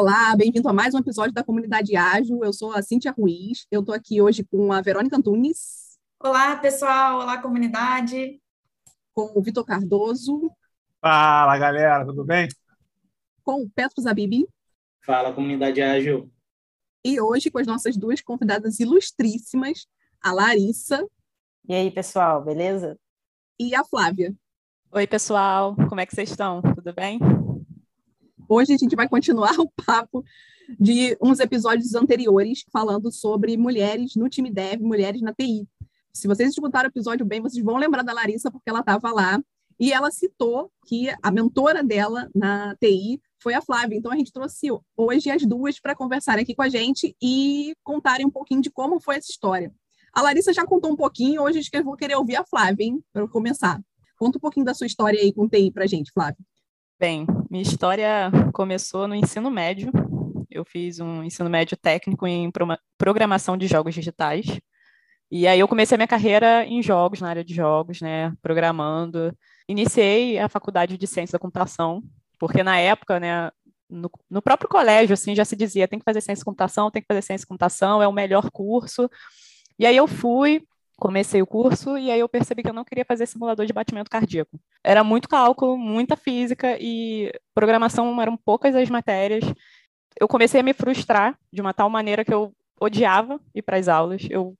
Olá, bem-vindo a mais um episódio da Comunidade Ágil. Eu sou a Cíntia Ruiz. Eu estou aqui hoje com a Verônica Antunes. Olá, pessoal. Olá, comunidade. Com o Vitor Cardoso. Fala, galera. Tudo bem? Com o Petro Zabibi. Fala, Comunidade Ágil. E hoje com as nossas duas convidadas ilustríssimas, a Larissa. E aí, pessoal, beleza? E a Flávia. Oi, pessoal. Como é que vocês estão? Tudo bem? Hoje a gente vai continuar o papo de uns episódios anteriores falando sobre mulheres no time dev, mulheres na TI. Se vocês escutaram o episódio bem, vocês vão lembrar da Larissa porque ela estava lá e ela citou que a mentora dela na TI foi a Flávia. Então a gente trouxe hoje as duas para conversarem aqui com a gente e contarem um pouquinho de como foi essa história. A Larissa já contou um pouquinho, hoje eu vou querer ouvir a Flávia, hein, para começar. Conta um pouquinho da sua história aí com TI para gente, Flávia. Bem, minha história começou no ensino médio. Eu fiz um ensino médio técnico em programação de jogos digitais. E aí eu comecei a minha carreira em jogos, na área de jogos, né, programando. Iniciei a faculdade de ciência da computação, porque na época, né, no, no, próprio colégio, assim, já se dizia, tem que fazer ciência da computação, tem que fazer ciência da computação, é o melhor curso. E aí eu fui, comecei o curso e aí eu percebi que eu não queria fazer simulador de batimento cardíaco. Era muito cálculo, muita física e programação eram poucas as matérias. Eu comecei a me frustrar de uma tal maneira que eu odiava ir para as aulas. Eu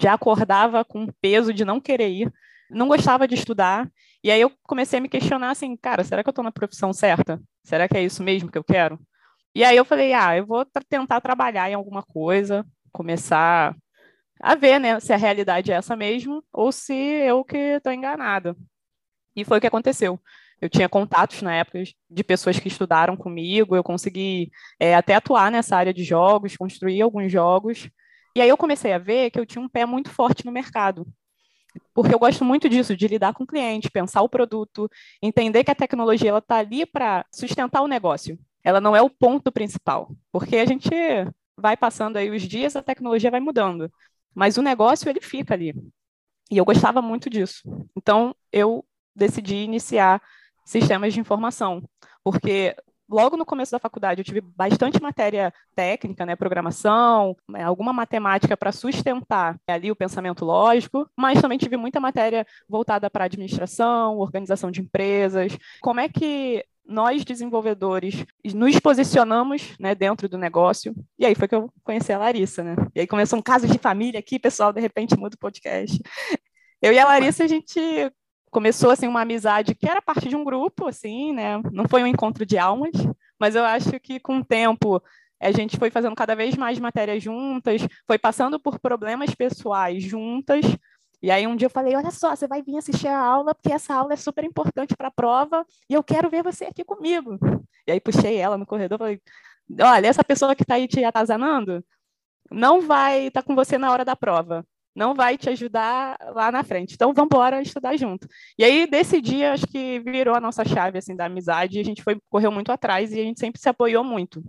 já acordava com peso de não querer ir, não gostava de estudar. E aí eu comecei a me questionar assim, cara, será que eu estou na profissão certa? Será que é isso mesmo que eu quero? E aí eu falei, ah, eu vou tentar trabalhar em alguma coisa, começar a ver, né, se a realidade é essa mesmo ou se eu que estou enganada. E foi o que aconteceu. Eu tinha contatos na época de pessoas que estudaram comigo, eu consegui é, até atuar nessa área de jogos, construir alguns jogos. E aí eu comecei a ver que eu tinha um pé muito forte no mercado. Porque eu gosto muito disso, de lidar com o cliente, pensar o produto, entender que a tecnologia está ali para sustentar o negócio. Ela não é o ponto principal. Porque a gente vai passando aí os dias, a tecnologia vai mudando mas o negócio ele fica ali. E eu gostava muito disso. Então eu decidi iniciar sistemas de informação, porque logo no começo da faculdade eu tive bastante matéria técnica, né, programação, né, alguma matemática para sustentar ali o pensamento lógico, mas também tive muita matéria voltada para administração, organização de empresas, como é que nós desenvolvedores nos posicionamos né, dentro do negócio. E aí foi que eu conheci a Larissa, né? E aí começou um caso de família aqui, pessoal, de repente muda o podcast. Eu e a Larissa, a gente começou assim uma amizade que era parte de um grupo, assim, né? Não foi um encontro de almas, mas eu acho que com o tempo a gente foi fazendo cada vez mais matérias juntas, foi passando por problemas pessoais juntas, e aí um dia eu falei, olha só, você vai vir assistir a aula, porque essa aula é super importante para a prova, e eu quero ver você aqui comigo. E aí puxei ela no corredor falei, olha, essa pessoa que está aí te atazanando, não vai estar tá com você na hora da prova, não vai te ajudar lá na frente. Então, vamos embora estudar junto. E aí, desse dia, acho que virou a nossa chave, assim, da amizade, e a gente foi, correu muito atrás, e a gente sempre se apoiou muito.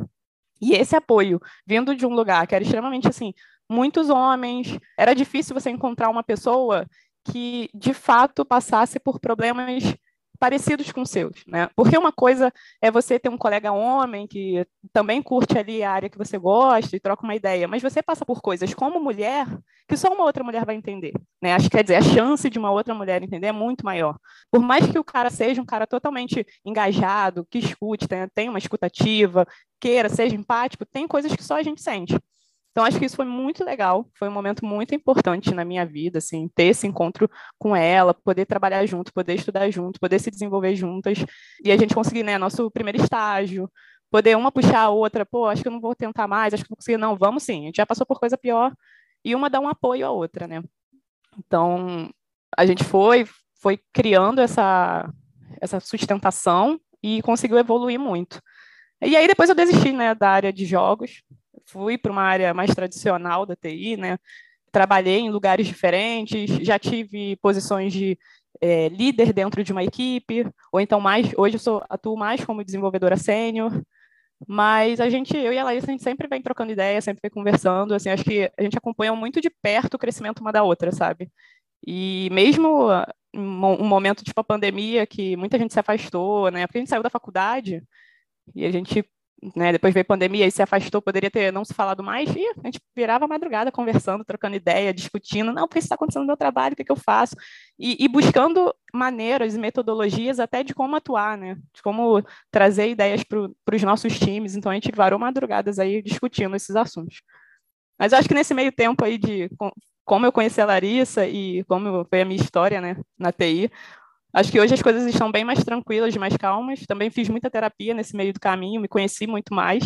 E esse apoio, vindo de um lugar que era extremamente, assim, muitos homens. Era difícil você encontrar uma pessoa que de fato passasse por problemas parecidos com seus, né? Porque uma coisa é você ter um colega homem que também curte ali a área que você gosta e troca uma ideia, mas você passa por coisas como mulher que só uma outra mulher vai entender, né? Acho que quer dizer, a chance de uma outra mulher entender é muito maior. Por mais que o cara seja um cara totalmente engajado, que escute, tenha, tenha uma escutativa, queira, seja empático, tem coisas que só a gente sente. Então, acho que isso foi muito legal, foi um momento muito importante na minha vida, assim, ter esse encontro com ela, poder trabalhar junto, poder estudar junto, poder se desenvolver juntas, e a gente conseguir, né, nosso primeiro estágio, poder uma puxar a outra, pô, acho que eu não vou tentar mais, acho que não consigo, não, vamos sim, a gente já passou por coisa pior, e uma dá um apoio à outra, né. Então, a gente foi, foi criando essa, essa sustentação e conseguiu evoluir muito. E aí depois eu desisti, né, da área de jogos, fui para uma área mais tradicional da TI, né? Trabalhei em lugares diferentes, já tive posições de é, líder dentro de uma equipe, ou então mais, hoje eu sou, atuo mais como desenvolvedora sênior, mas a gente, eu e a Larissa, a gente sempre vem trocando ideia, sempre vem conversando, assim, acho que a gente acompanha muito de perto o crescimento uma da outra, sabe? E mesmo um momento tipo a pandemia, que muita gente se afastou, né? Porque a gente saiu da faculdade e a gente né, depois veio a pandemia e se afastou, poderia ter não se falado mais, e a gente virava madrugada conversando, trocando ideia, discutindo, não, o que está acontecendo no meu trabalho, o que, que eu faço, e, e, buscando maneiras e metodologias até de como atuar, né, de como trazer ideias para os nossos times, então a gente varou madrugadas aí discutindo esses assuntos. Mas eu acho que nesse meio tempo aí de como eu conheci a Larissa e como foi a minha história, né, na TI, Acho que hoje as coisas estão bem mais tranquilas, mais calmas. Também fiz muita terapia nesse meio do caminho, me conheci muito mais.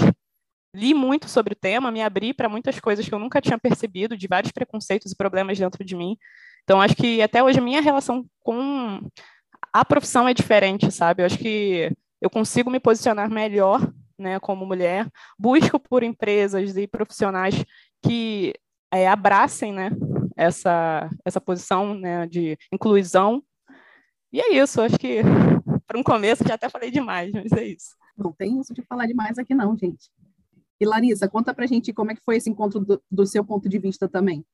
Li muito sobre o tema, me abri para muitas coisas que eu nunca tinha percebido, de vários preconceitos e problemas dentro de mim. Então, acho que até hoje a minha relação com a profissão é diferente, sabe? Eu acho que eu consigo me posicionar melhor, né, como mulher. Busco por empresas e profissionais que é, abracem, né, essa, essa posição né, de inclusão e é isso, acho que para um começo já até falei demais, mas é isso. Não tem isso de falar demais aqui não, gente. E Larissa, conta pra gente como é que foi esse encontro do, do seu ponto de vista também.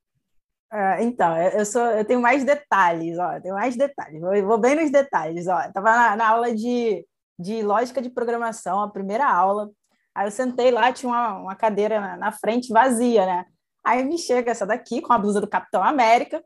Uh, então, eu, sou, eu tenho mais detalhes, ó, tenho mais detalhes, vou, vou bem nos detalhes, ó. Estava na, na, aula de, de lógica de programação, a primeira aula, aí eu sentei lá, tinha uma, uma cadeira na, na frente vazia, né? Aí me chega essa daqui com a blusa do Capitão América,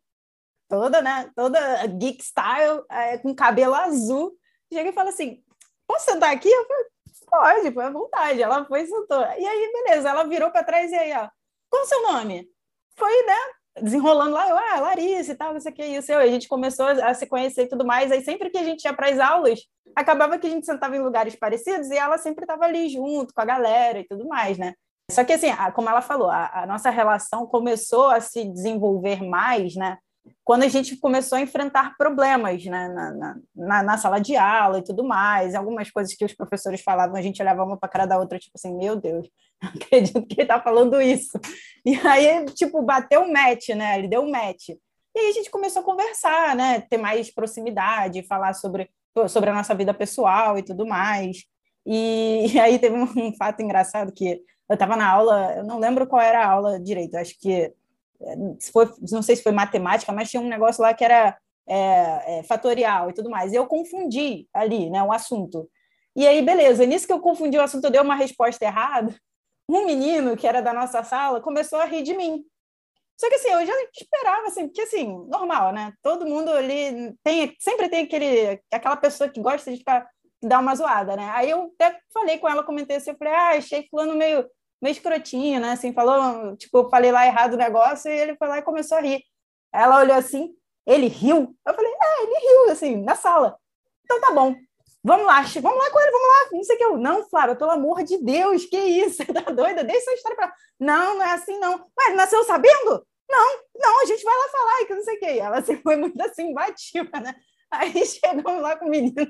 toda, né? Toda geek style, é, com cabelo azul. Chega e fala assim: posso sentar aqui? Eu falei, pode, foi à vontade. Ela foi e sentou. E aí, beleza, ela virou para trás e aí, ó, qual o seu nome? Foi, né? Desenrolando lá, eu, ah, Larissa e tal, não sei o que, isso. E a gente começou a se conhecer e tudo mais. Aí sempre que a gente ia para as aulas, acabava que a gente sentava em lugares parecidos e ela sempre estava ali junto com a galera e tudo mais, né? Só que, assim, como ela falou, a, a nossa relação começou a se desenvolver mais, né? Quando a gente começou a enfrentar problemas né, na, na, na, sala de aula e tudo mais, algumas coisas que os professores falavam, a gente olhava uma para a cara da outra, tipo assim, meu Deus, não acredito que ele está falando isso. E aí, tipo, bateu um match, né? Ele deu um match. E aí a gente começou a conversar, né? Ter mais proximidade, falar sobre, sobre a nossa vida pessoal e tudo mais. E, e aí teve um, um fato engraçado que eu estava na aula, eu não lembro qual era a aula direito, acho que foi, não sei se foi matemática, mas tinha um negócio lá que era é, é, fatorial e tudo mais. Eu confundi ali, né, o assunto. E aí, beleza, nisso que eu confundi o assunto, eu dei uma resposta errada. Um menino que era da nossa sala começou a rir de mim. Só que assim, eu já esperava, assim, porque assim, normal, né? Todo mundo ali tem, sempre tem aquele, aquela pessoa que gosta de ficar, dar uma zoada, né? Aí eu até falei com ela, comentei assim, eu falei, ah, achei fulano meio meio escrotinho, né? Assim, falou, tipo, falei lá errado o negócio e ele foi lá e começou a rir. Ela olhou assim, ele riu? Eu falei, é, ele riu, assim, na sala. Então tá bom, vamos lá, vamos lá com ele, vamos lá. Não sei o que eu. Não, Flávia, pelo amor de Deus, que isso? Você tá doida? Deixa essa história pra. Não, não é assim, não. Ele nasceu sabendo? Não, não, a gente vai lá falar e que não sei o que. Ela assim, foi muito assim, bativa, né? Aí chegamos lá com o menino.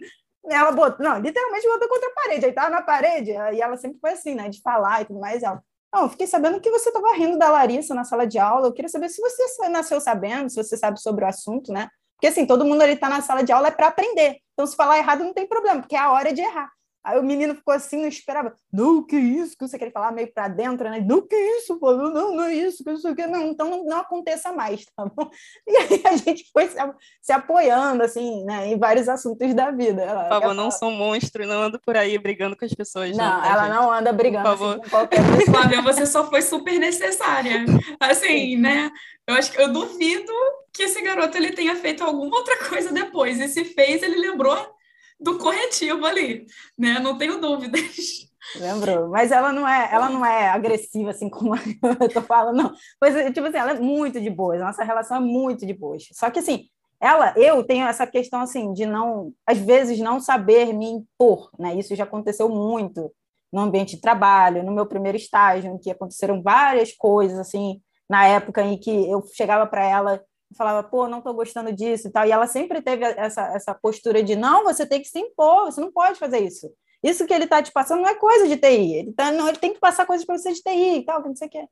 Ela botou, não, literalmente botou contra a parede. Aí tava na parede, e ela sempre foi assim, né, de falar e tudo mais. Ela, não, fiquei sabendo que você estava rindo da Larissa na sala de aula. Eu queria saber se você nasceu sabendo, se você sabe sobre o assunto, né? Porque assim, todo mundo ali está na sala de aula é para aprender. Então, se falar errado, não tem problema, porque é a hora de errar. Aí o menino ficou assim, não esperava. Não, que isso? Que você queria falar meio para dentro, né? Não, que isso? Pô? Não, não é isso, que isso que não. Então não, não, aconteça mais, tá bom? E aí a gente foi se, se apoiando, assim, né, em vários assuntos da vida. Ela, por favor, não sou um monstro, não ando por aí brigando com as pessoas. Não, não tá, ela gente? não anda brigando por favor. Assim, com qualquer pessoa. Flávia, você só foi super necessária. Assim, né? Eu acho que eu duvido que esse garoto ele tenha feito alguma outra coisa depois. E se fez, ele lembrou do corretivo ali, né? Não tenho dúvidas. Lembrou, mas ela não é, ela não é agressiva assim como eu tô falando, não. Pois tipo assim, ela é muito de boa, nossa relação é muito de boa. Só que assim, ela, eu tenho essa questão assim de não, às vezes não saber me impor, né? Isso já aconteceu muito no ambiente de trabalho, no meu primeiro estágio, em que aconteceram várias coisas assim, na época em que eu chegava para ela falava, pô, não estou gostando disso e tal. E ela sempre teve essa, essa postura de, não, você tem que se impor, você não pode fazer isso. Isso que ele está te passando não é coisa de TI, ele, tá, não, ele tem que passar coisas para você de TI e tal, que não sei o quê.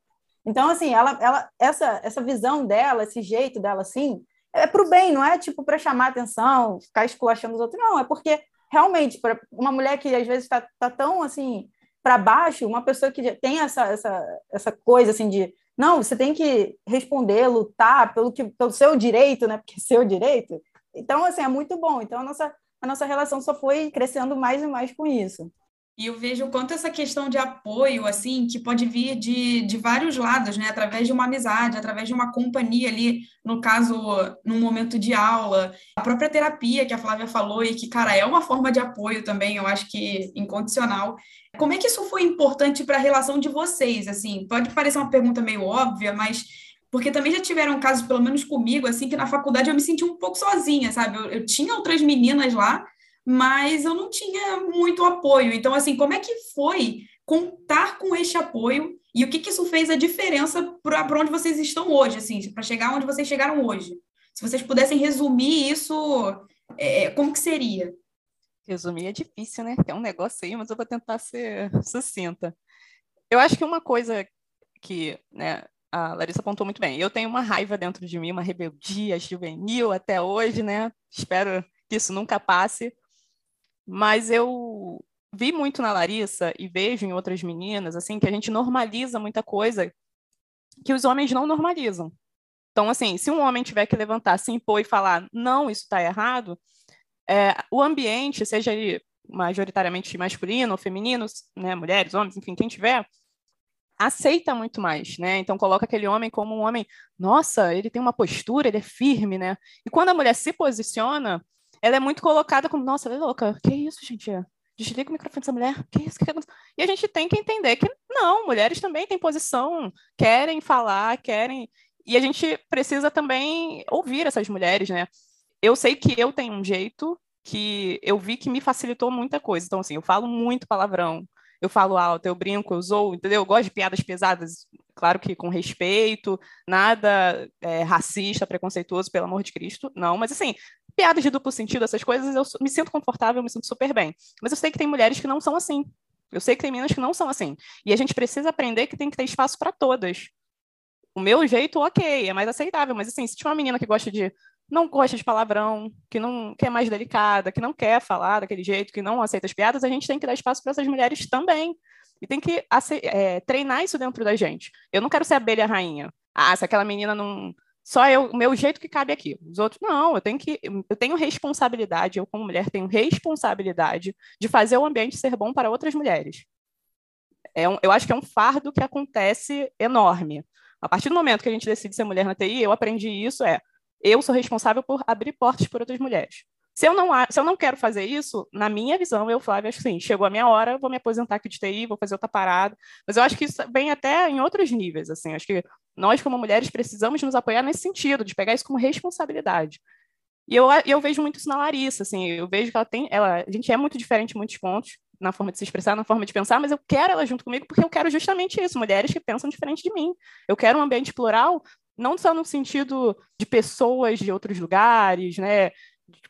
Então, assim, ela, ela, essa, essa visão dela, esse jeito dela, assim, é para o bem, não é tipo para chamar atenção, ficar esculachando os outros, não, é porque realmente, para uma mulher que às vezes está tá tão assim para baixo, uma pessoa que tem essa, essa, essa coisa assim de não, você tem que responder, lutar pelo, que, pelo seu direito, né? Porque é seu direito. Então, assim, é muito bom. Então, a nossa, a nossa relação só foi crescendo mais e mais com isso. E eu vejo o quanto essa questão de apoio, assim, que pode vir de, de vários lados, né? Através de uma amizade, através de uma companhia ali, no caso, num momento de aula, a própria terapia que a Flávia falou e que, cara, é uma forma de apoio também, eu acho que incondicional. Como é que isso foi importante para a relação de vocês, assim? Pode parecer uma pergunta meio óbvia, mas porque também já tiveram casos, pelo menos comigo, assim, que na faculdade eu me senti um pouco sozinha, sabe? Eu, eu tinha outras meninas lá, mas eu não tinha muito apoio. Então, assim, como é que foi contar com este apoio e o que, que isso fez a diferença para onde vocês estão hoje, assim, para chegar onde vocês chegaram hoje? Se vocês pudessem resumir isso, é, como que seria? Resumir é difícil, né? É um negócio aí, mas eu vou tentar ser sucinta. Eu acho que uma coisa que né, a Larissa apontou muito bem, eu tenho uma raiva dentro de mim, uma rebeldia juvenil até hoje, né? Espero que isso nunca passe, mas eu vi muito na Larissa e vejo em outras meninas, assim, que a gente normaliza muita coisa que os homens não normalizam. Então, assim, se um homem tiver que levantar, se impor e falar, não, isso está errado, é, o ambiente, seja ele majoritariamente masculino ou feminino, né, mulheres, homens, enfim, quem tiver, aceita muito mais, né? Então coloca aquele homem como um homem, nossa, ele tem uma postura, ele é firme, né? E quando a mulher se posiciona, ela é muito colocada como, nossa, ela é louca. Que isso, gente? Desliga o microfone dessa mulher. Que isso? Que que... E a gente tem que entender que não, mulheres também têm posição, querem falar, querem. E a gente precisa também ouvir essas mulheres, né? Eu sei que eu tenho um jeito que eu vi que me facilitou muita coisa. Então, assim, eu falo muito palavrão, eu falo alto, eu brinco, eu zoo, entendeu? Eu gosto de piadas pesadas, claro que com respeito, nada é, racista, preconceituoso, pelo amor de Cristo, não, mas assim, piadas de duplo sentido, essas coisas, eu me sinto confortável, me sinto super bem. Mas eu sei que tem mulheres que não são assim. Eu sei que tem meninas que não são assim. E a gente precisa aprender que tem que ter espaço para todas. O meu jeito, ok, é mais aceitável, mas assim, se tiver uma menina que gosta de não gosta de palavrão, que não que é mais delicada, que não quer falar daquele jeito, que não aceita as piadas, a gente tem que dar espaço para essas mulheres também. E tem que é, treinar isso dentro da gente. Eu não quero ser abelha rainha. Ah, se aquela menina não, só eu, o meu jeito que cabe aqui. Os outros, não, eu tenho que, eu tenho responsabilidade, eu como mulher tenho responsabilidade de fazer o ambiente ser bom para outras mulheres. É um, eu acho que é um fardo que acontece enorme. A partir do momento que a gente decide ser mulher na TI, eu aprendi isso, é, eu sou responsável por abrir portas para outras mulheres. Se eu, não, se eu não quero fazer isso, na minha visão, eu, Flávia, acho que sim, chegou a minha hora, vou me aposentar aqui de TI, vou fazer outra parada. Mas eu acho que isso vem até em outros níveis, assim. Acho que nós, como mulheres, precisamos nos apoiar nesse sentido, de pegar isso como responsabilidade. E eu, eu vejo muito isso na Larissa, assim, eu vejo que ela tem, ela, a gente é muito diferente em muitos pontos, na forma de se expressar, na forma de pensar, mas eu quero ela junto comigo porque eu quero justamente isso, mulheres que pensam diferente de mim. Eu quero um ambiente plural, não só no sentido de pessoas de outros lugares, né,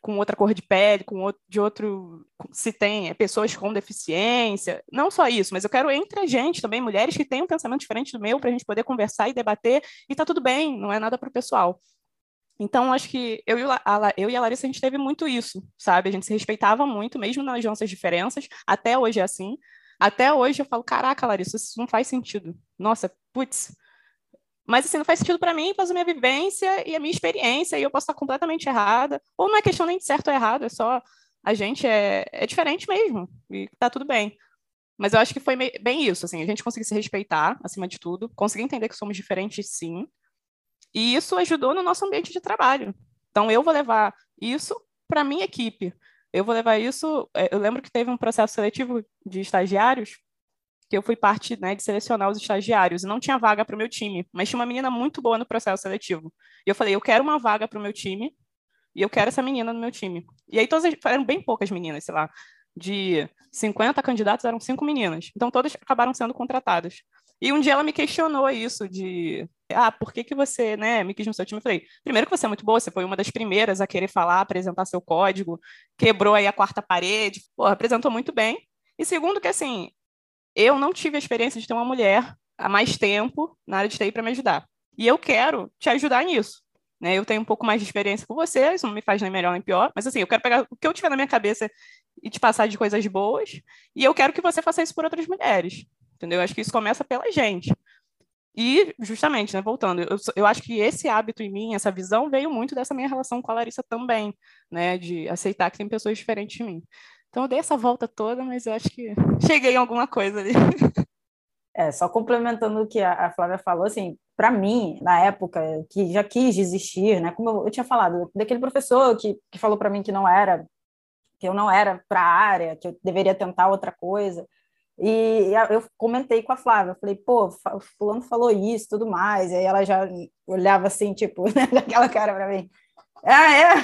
com outra cor de pele, com outro, de outro, se tem é, pessoas com deficiência, não só isso, mas eu quero entre a gente também, mulheres que têm um pensamento diferente do meu, para a gente poder conversar e debater, e tá tudo bem, não é nada para o pessoal. Então, acho que eu e, a, eu e a Larissa, a gente teve muito isso, sabe? A gente se respeitava muito, mesmo nas nossas diferenças, até hoje é assim. Até hoje eu falo, caraca, Larissa, isso não faz sentido. Nossa, putz, mas assim, não faz sentido para mim, faz a minha vivência e a minha experiência, e eu posso estar completamente errada. Ou não é questão nem de certo ou errado, é só a gente é, é diferente mesmo, e tá tudo bem. Mas eu acho que foi bem isso, assim, a gente conseguir se respeitar, acima de tudo, conseguir entender que somos diferentes, sim, e isso ajudou no nosso ambiente de trabalho. Então, eu vou levar isso para minha equipe. Eu vou levar isso. É, eu lembro que teve um processo seletivo de estagiários que eu fui parte né, de selecionar os estagiários não tinha vaga para o meu time, mas tinha uma menina muito boa no processo seletivo. E eu falei, eu quero uma vaga para o meu time e eu quero essa menina no meu time. E aí todas eram bem poucas meninas, sei lá, de 50 candidatos eram cinco meninas. Então todas acabaram sendo contratadas. E um dia ela me questionou isso de, ah, por que que você, né, me quis no seu time? Eu falei, primeiro que você é muito boa, você foi uma das primeiras a querer falar, apresentar seu código, quebrou aí a quarta parede, apresentou muito bem. E segundo que, assim, eu não tive a experiência de ter uma mulher há mais tempo na área de TI para me ajudar. E eu quero te ajudar nisso. Né? Eu tenho um pouco mais de experiência com você, isso não me faz nem melhor nem pior, mas assim, eu quero pegar o que eu tiver na minha cabeça e te passar de coisas boas, e eu quero que você faça isso por outras mulheres. Entendeu? Eu acho que isso começa pela gente. E, justamente, né, voltando, eu, eu, acho que esse hábito em mim, essa visão, veio muito dessa minha relação com a Larissa também, né, de aceitar que tem pessoas diferentes de mim. Então eu dei essa volta toda, mas eu acho que cheguei em alguma coisa ali. É, só complementando o que a Flávia falou, assim, para mim, na época, que já quis desistir, né? Como eu, tinha falado, daquele professor que, que falou para mim que não era, que eu não era para a área, que eu deveria tentar outra coisa. E eu comentei com a Flávia, falei, pô, fulano falou isso, tudo mais. E aí ela já olhava assim, tipo, né, aquela cara para mim. Ah, é?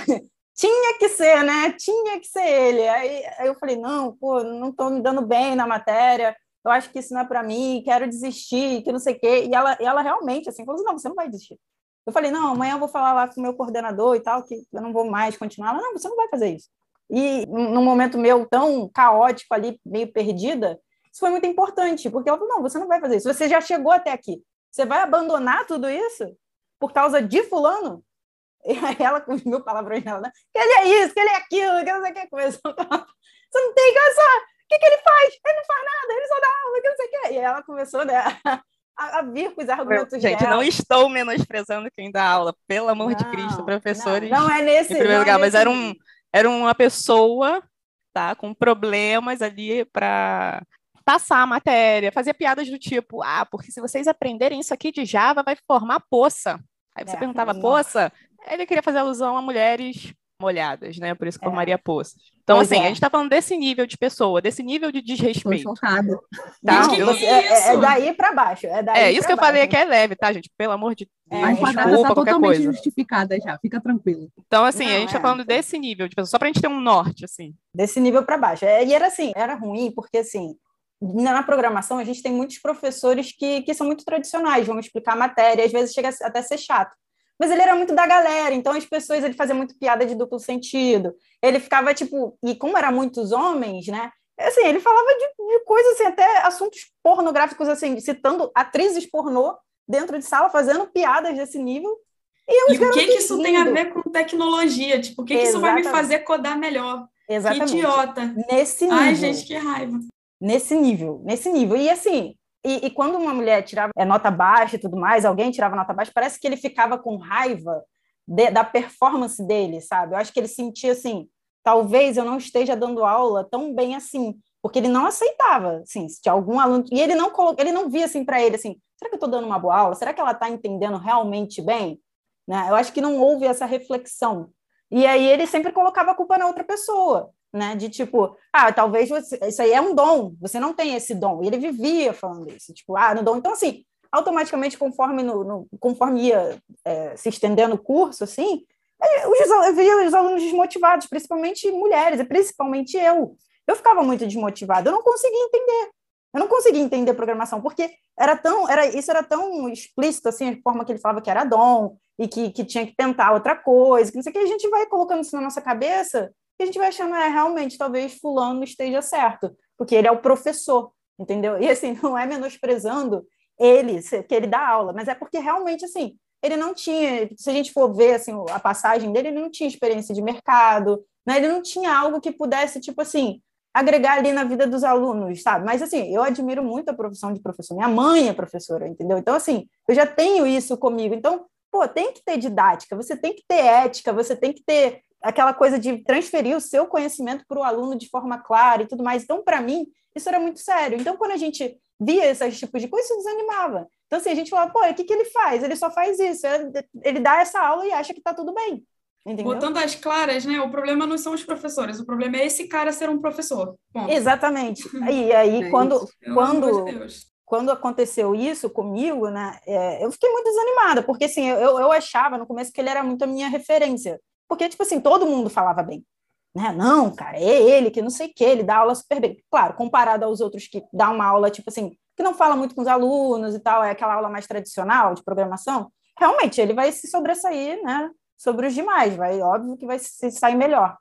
Tinha que ser, né? Tinha que ser ele. Aí, aí eu falei, não, pô, não estou me dando bem na matéria eu acho que isso não é para mim, quero desistir, que não sei o quê. E ela, e ela realmente, assim, falou assim, não, você não vai desistir. Eu falei, não, amanhã eu vou falar lá com o meu coordenador e tal, que eu não vou mais continuar. Ela, não, você não vai fazer isso. E num momento meu tão caótico ali, meio perdida, isso foi muito importante, porque ela falou, não, você não vai fazer isso. Você já chegou até aqui. Você vai abandonar tudo isso por causa de fulano? Ela, com mil palavrões dela, né? que ele é isso, que ele é aquilo, que não sei o que coisa. Você não tem essa o que, que ele faz? Ele não faz nada, ele só dá aula, que não sei o quê. E ela começou né, a, a vir com os argumentos Gente, dela. não estou menosprezando quem dá aula, pelo amor não, de Cristo, professores. Não, não é nesse. Em primeiro lugar, é mas era, um, era uma pessoa tá, com problemas ali para passar a matéria, fazer piadas do tipo, ah, porque se vocês aprenderem isso aqui de Java, vai formar poça. Aí você é, perguntava, poça? Ele queria fazer alusão a mulheres molhadas, né? Por isso que é. formaria poças. Então, pois assim, é. a gente está falando desse nível de pessoa, desse nível de desrespeito. Tô chocada. Tá? Eu, é, é, daí para baixo. É, daí é isso que eu baixo. falei aqui é leve, tá, gente? Pelo amor de Deus. a enquadrada está totalmente coisa. justificada já, fica tranquilo. Então, assim, Não, a gente está falando desse nível de pessoa, só para a gente ter um norte, assim. Desse nível para baixo. e era assim, era ruim, porque assim, na programação a gente tem muitos professores que, que são muito tradicionais, vão explicar a matéria, às vezes chega até a ser chato mas ele era muito da galera, então as pessoas, ele fazia muito piada de duplo sentido, ele ficava, tipo, e como eram muitos homens, né, assim, ele falava de, de coisas, assim, até assuntos pornográficos, assim, citando atrizes pornô dentro de sala, fazendo piadas desse nível, e, e o que, que isso tem a ver com tecnologia? Tipo, o que, que isso vai me fazer codar melhor? Exatamente. Que idiota. Nesse nível. Ai, gente, que raiva. Nesse nível, nesse nível. E assim, e, e, quando uma mulher tirava é, nota baixa e tudo mais, alguém tirava nota baixa, parece que ele ficava com raiva de, da performance dele, sabe? Eu acho que ele sentia assim, talvez eu não esteja dando aula tão bem assim, porque ele não aceitava, assim, se tinha algum aluno e ele não colocou, ele não via assim para ele assim, será que eu estou dando uma boa aula? Será que ela está entendendo realmente bem? Né? Eu acho que não houve essa reflexão. E aí ele sempre colocava a culpa na outra pessoa né? De tipo, ah, talvez você, isso aí é um dom, você não tem esse dom. E ele vivia falando isso, tipo, ah, no dom. Então, assim, automaticamente, conforme, no, no conforme ia é, se estendendo o curso, assim, eu via os alunos desmotivados, principalmente mulheres, e principalmente eu. Eu ficava muito desmotivada, eu não conseguia entender. Eu não conseguia entender programação, porque era tão, era, isso era tão explícito, assim, a forma que ele falava que era dom, e que, que tinha que tentar outra coisa, que não sei o que, a gente vai colocando isso na nossa cabeça, e a gente vai achando, é, realmente, talvez fulano esteja certo, porque ele é o professor, entendeu? E assim, não é menosprezando ele, que ele dá aula, mas é porque realmente, assim, ele não tinha, se a gente for ver, assim, a passagem dele, ele não tinha experiência de mercado, né? Ele não tinha algo que pudesse, tipo assim, agregar ali na vida dos alunos, sabe? Mas, assim, eu admiro muito a profissão de professor. Minha mãe é professora, entendeu? Então, assim, eu já tenho isso comigo. Então, pô, tem que ter didática, você tem que ter ética, você tem que ter aquela coisa de transferir o seu conhecimento para o aluno de forma clara e tudo mais. Então, para mim, isso era muito sério. Então, quando a gente via esses tipos de coisas, isso desanimava. Então, assim, a gente falava, pô, o que, que ele faz? Ele só faz isso. Ele dá essa aula e acha que está tudo bem. Entendeu? Botando as claras, né? O problema não são os professores, o problema é esse cara ser um professor. Ponto. Exatamente. E aí, é quando, quando, quando aconteceu isso comigo, né? É, eu fiquei muito desanimada, porque assim, eu, eu achava no começo que ele era muito a minha referência. Porque, tipo assim, todo mundo falava bem. Né? Não, cara, é ele que não sei o que, ele dá aula super bem. Claro, comparado aos outros que dá uma aula, tipo assim, que não fala muito com os alunos e tal, é aquela aula mais tradicional de programação, realmente ele vai se sobressair, né, sobre os demais, vai, óbvio que vai se sair melhor.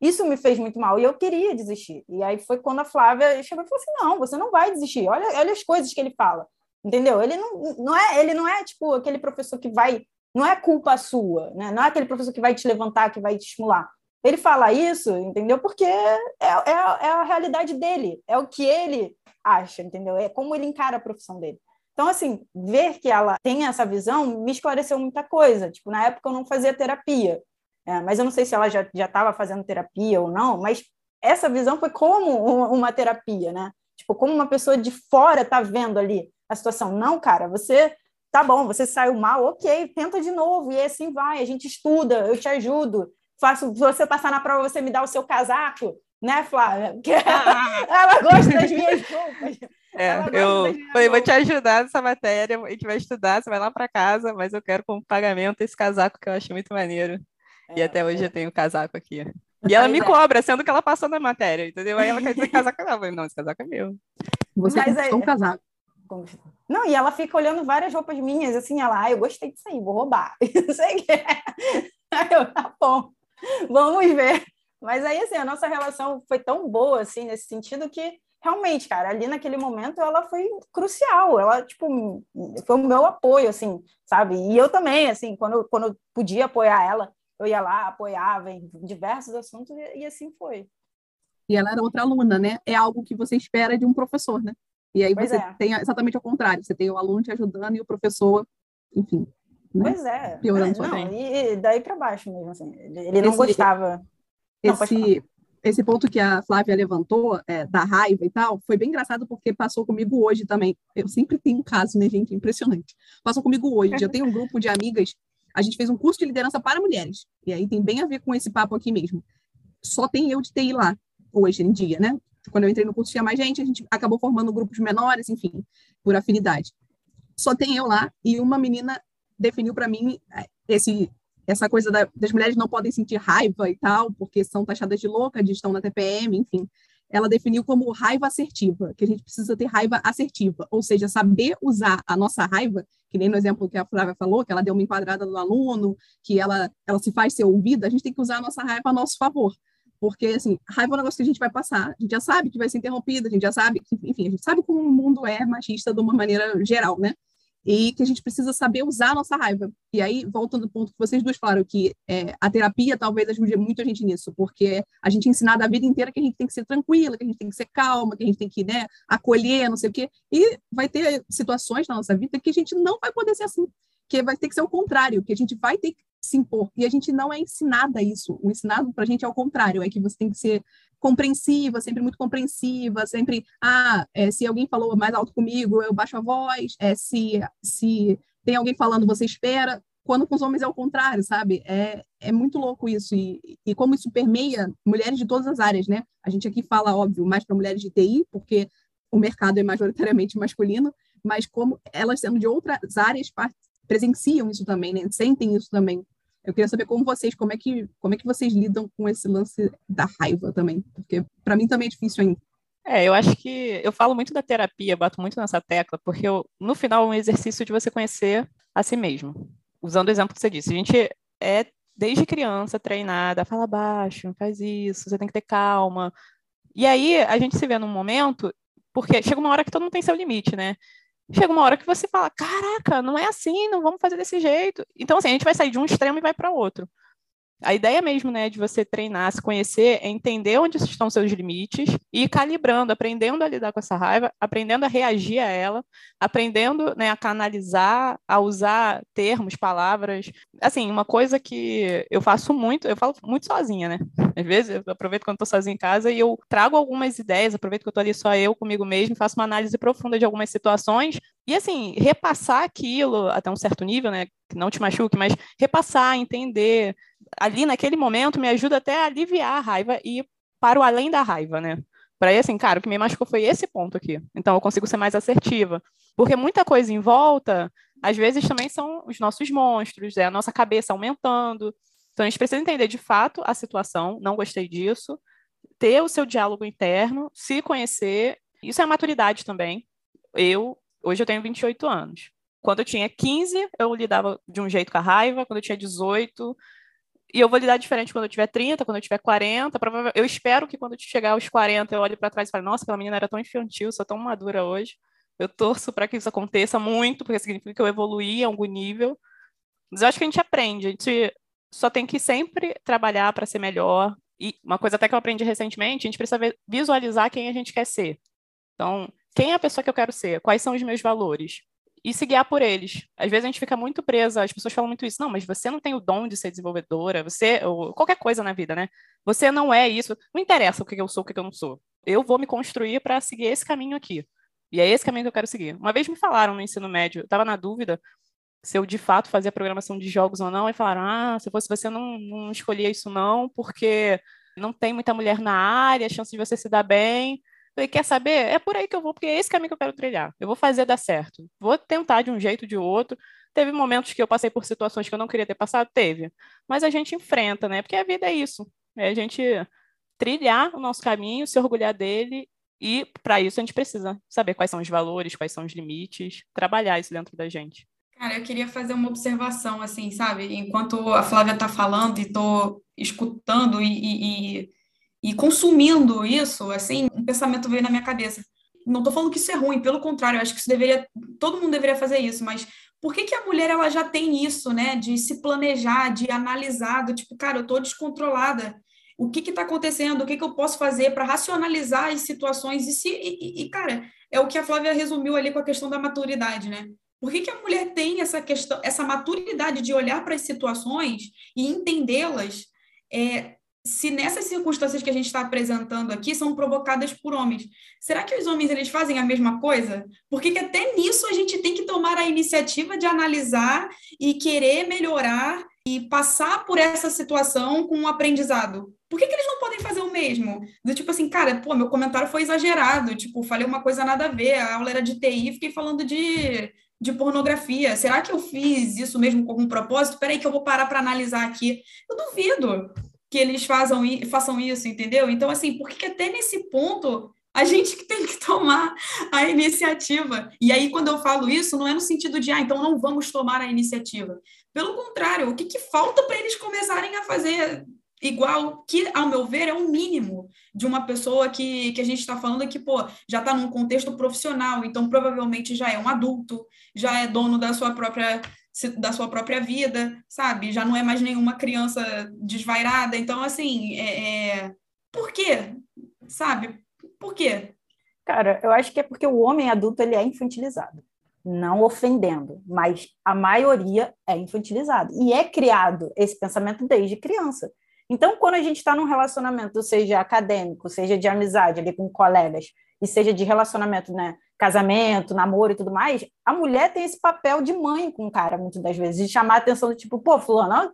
Isso me fez muito mal e eu queria desistir. E aí foi quando a Flávia chegou e falou assim: não, você não vai desistir, olha, olha as coisas que ele fala. Entendeu? Ele não, não é, ele não é tipo aquele professor que vai não é culpa sua, né? não é aquele professor que vai te levantar, que vai te estimular. Ele fala isso, entendeu? Porque é, é, é a realidade dele, é o que ele acha, entendeu? É como ele encara a profissão dele. Então, assim, ver que ela tem essa visão me esclareceu muita coisa. Tipo, na época eu não fazia terapia, é, mas eu não sei se ela já estava fazendo terapia ou não, mas essa visão foi como uma terapia, né? Tipo, como uma pessoa de fora tá vendo ali a situação. Não, cara, você tá bom, você saiu mal, ok, tenta de novo, e assim vai, a gente estuda, eu te ajudo, faço, se você passar na prova, você me dá o seu casaco, né, Flávia? Porque ela gosta das minhas roupas. É, eu falei, vou te ajudar nessa matéria, a gente vai estudar, você vai lá para casa, mas eu quero como pagamento esse casaco que eu acho muito maneiro. É, e até hoje é. eu tenho o casaco aqui. E ela me é. cobra, sendo que ela passou na matéria, entendeu? Aí ela quer dizer casaco não. Falei, não, esse casaco é meu. Você Mas conquistou um casaco. Não, e ela fica olhando várias roupas minhas, assim, ela, ah, eu gostei disso aí, vou roubar. Não sei o que é. Aí eu, tá bom, vamos ver. Mas aí, assim, a nossa relação foi tão boa, assim, nesse sentido que realmente, cara, ali naquele momento ela foi crucial. Ela, tipo, foi o meu apoio, assim, sabe? E eu também, assim, quando, quando eu podia apoiar ela, eu ia lá, apoiava em diversos assuntos e, e assim foi. E ela era outra aluna, né? É algo que você espera de um professor, né? E aí pois você é. tem exatamente ao contrário, você tem o aluno te ajudando e o professor, enfim. Né? Pois é. Piorando é, não, E daí para baixo mesmo, assim. Ele não esse, gostava. Esse, não, esse ponto que a Flávia levantou, é, da raiva e tal, foi bem engraçado porque passou comigo hoje também. Eu sempre tenho um caso, né, gente? Impressionante. Passou comigo hoje. Eu tenho um grupo de amigas, a gente fez um curso de liderança para mulheres. E aí tem bem a ver com esse papo aqui mesmo. Só tem eu de TI lá, hoje em dia, né? Quando eu entrei no curso tinha mais gente, a gente acabou formando grupos menores, enfim, por afinidade. Só tem eu lá e uma menina definiu para mim é, esse essa coisa da, das mulheres não podem sentir raiva e tal, porque são taxadas de louca, de estão na TPM, enfim. Ela definiu como raiva assertiva, que a gente precisa ter raiva assertiva, ou seja, saber usar a nossa raiva, que nem no exemplo que a Flávia falou, que ela deu uma enquadrada no aluno, que ela, ela se faz ser ouvida, a gente tem que usar a nossa raiva a nosso favor. Porque, assim, raiva é um negócio que a gente vai passar, a gente já sabe que vai ser interrompida, a gente já sabe, enfim, a gente sabe como o mundo é machista de uma maneira geral, né? e que a gente precisa saber usar a nossa raiva. E aí, voltando ao ponto que vocês duas falaram, que é, a terapia talvez ajude muito a gente nisso, porque a gente é ensinado a vida inteira que a gente tem que ser tranquila, que a gente tem que ser calma, que a gente tem que né, acolher, não sei o quê, e vai ter situações na nossa vida que a gente não vai poder ser assim, que vai ter que ser o contrário, que a gente vai ter que se impor. E a gente não é ensinada isso. O ensinado para a gente é o contrário, é que você tem que ser compreensiva, sempre muito compreensiva, sempre, ah, é, se alguém falou mais alto comigo, eu baixo a voz, é, se, se tem alguém falando, você espera. Quando com os homens é o contrário, sabe? É, é muito louco isso. E, e como isso permeia mulheres de todas as áreas, né? A gente aqui fala, óbvio, mais para mulheres de TI, porque o mercado é majoritariamente masculino, mas como elas sendo de outras áreas presenciam isso também, né? Sentem isso também. Eu queria saber como vocês, como é que, como é que vocês lidam com esse lance da raiva também, porque para mim também é difícil ainda. É, eu acho que eu falo muito da terapia, bato muito nessa tecla, porque eu, no final é um exercício de você conhecer a si mesmo. Usando o exemplo que você disse, a gente é desde criança treinada, fala baixo, faz isso, você tem que ter calma. E aí a gente se vê num momento, porque chega uma hora que todo mundo tem seu limite, né? Chega uma hora que você fala: caraca, não é assim, não vamos fazer desse jeito. Então, assim, a gente vai sair de um extremo e vai para outro. A ideia mesmo, né, de você treinar, se conhecer, é entender onde estão seus limites e ir calibrando, aprendendo a lidar com essa raiva, aprendendo a reagir a ela, aprendendo, né, a canalizar, a usar termos, palavras. Assim, uma coisa que eu faço muito, eu falo muito sozinha, né? Às vezes eu aproveito quando estou sozinha em casa e eu trago algumas ideias, aproveito que eu estou ali só eu comigo mesmo, faço uma análise profunda de algumas situações e assim, repassar aquilo até um certo nível, né, que não te machuque, mas repassar, entender, ali naquele momento me ajuda até a aliviar a raiva e para o além da raiva, né? Para ir assim, cara, o que me machucou foi esse ponto aqui. Então eu consigo ser mais assertiva. Porque muita coisa em volta, às vezes também são os nossos monstros, é a nossa cabeça aumentando. Então a gente precisa entender de fato a situação, não gostei disso, ter o seu diálogo interno, se conhecer. Isso é maturidade também. Eu, hoje eu tenho 28 anos. Quando eu tinha 15, eu lidava de um jeito com a raiva, quando eu tinha 18, e eu vou lidar diferente quando eu tiver 30, quando eu tiver 40. Provavelmente, eu espero que quando eu chegar aos 40 eu olhe para trás e fale: nossa, aquela menina era tão infantil, sou tão madura hoje. Eu torço para que isso aconteça muito, porque significa que eu evoluí a algum nível. Mas eu acho que a gente aprende, a gente só tem que sempre trabalhar para ser melhor. E uma coisa até que eu aprendi recentemente, a gente precisa visualizar quem a gente quer ser. Então, quem é a pessoa que eu quero ser? Quais são os meus valores? e se guiar por eles. Às vezes a gente fica muito presa, as pessoas falam muito isso, não, mas você não tem o dom de ser desenvolvedora, você, ou qualquer coisa na vida, né? Você não é isso, não interessa o que eu sou, o que eu não sou. Eu vou me construir para seguir esse caminho aqui. E é esse caminho que eu quero seguir. Uma vez me falaram no ensino médio, eu estava na dúvida se eu de fato fazia programação de jogos ou não, e falaram: ah, se fosse você, não, não escolhia isso não, porque não tem muita mulher na área, a chance de você se dar bem. Falei, quer saber? É por aí que eu vou, porque é esse caminho que eu quero trilhar. Eu vou fazer dar certo. Vou tentar de um jeito ou de outro. Teve momentos que eu passei por situações que eu não queria ter passado, teve. Mas a gente enfrenta, né? Porque a vida é isso. É a gente trilhar o nosso caminho, se orgulhar dele e para isso a gente precisa saber quais são os valores, quais são os limites, trabalhar isso dentro da gente. Cara, eu queria fazer uma observação, assim, sabe? Enquanto a Flávia está falando e estou escutando e, e, e, consumindo isso, assim, um pensamento veio na minha cabeça. Não estou falando que isso é ruim, pelo contrário, eu acho que isso deveria, todo mundo deveria fazer isso, mas por que, que a mulher ela já tem isso, né? De se planejar, de analisar, do tipo, cara, eu estou descontrolada. O que está acontecendo? O que, que eu posso fazer para racionalizar as situações? E, se, e, e, cara, é o que a Flávia resumiu ali com a questão da maturidade, né? Por que, que a mulher tem essa questão, essa maturidade de olhar para as situações e entendê-las é, se nessas circunstâncias que a gente está apresentando aqui são provocadas por homens, será que os homens eles fazem a mesma coisa? Porque que até nisso a gente tem que tomar a iniciativa de analisar e querer melhorar e passar por essa situação com um aprendizado. Por que, que eles não podem fazer o mesmo? Do tipo assim, cara, pô, meu comentário foi exagerado, tipo, falei uma coisa nada a ver, a aula era de TI, fiquei falando de, de pornografia. Será que eu fiz isso mesmo com algum propósito? Peraí que eu vou parar para analisar aqui. Eu duvido que eles façam, façam isso, entendeu? Então, assim, por que até nesse ponto a gente que tem que tomar a iniciativa? E aí, quando eu falo isso, não é no sentido de, ah, então não vamos tomar a iniciativa. Pelo contrário, o que, que falta para eles começarem a fazer igual, que, ao meu ver, é o um mínimo de uma pessoa que, que a gente está falando que, pô, já está num contexto profissional, então provavelmente já é um adulto, já é dono da sua própria da sua própria vida, sabe? Já não é mais nenhuma criança desvairada. Então, assim, é, é... por quê? Sabe? Por quê? Cara, eu acho que é porque o homem adulto ele é infantilizado. Não ofendendo, mas a maioria é infantilizado. E é criado esse pensamento desde criança. Então, quando a gente está num relacionamento, seja acadêmico, seja de amizade ali com colegas, e seja de relacionamento, né, casamento, namoro e tudo mais, a mulher tem esse papel de mãe com o cara, muitas das vezes, de chamar a atenção do tipo, pô, fulano,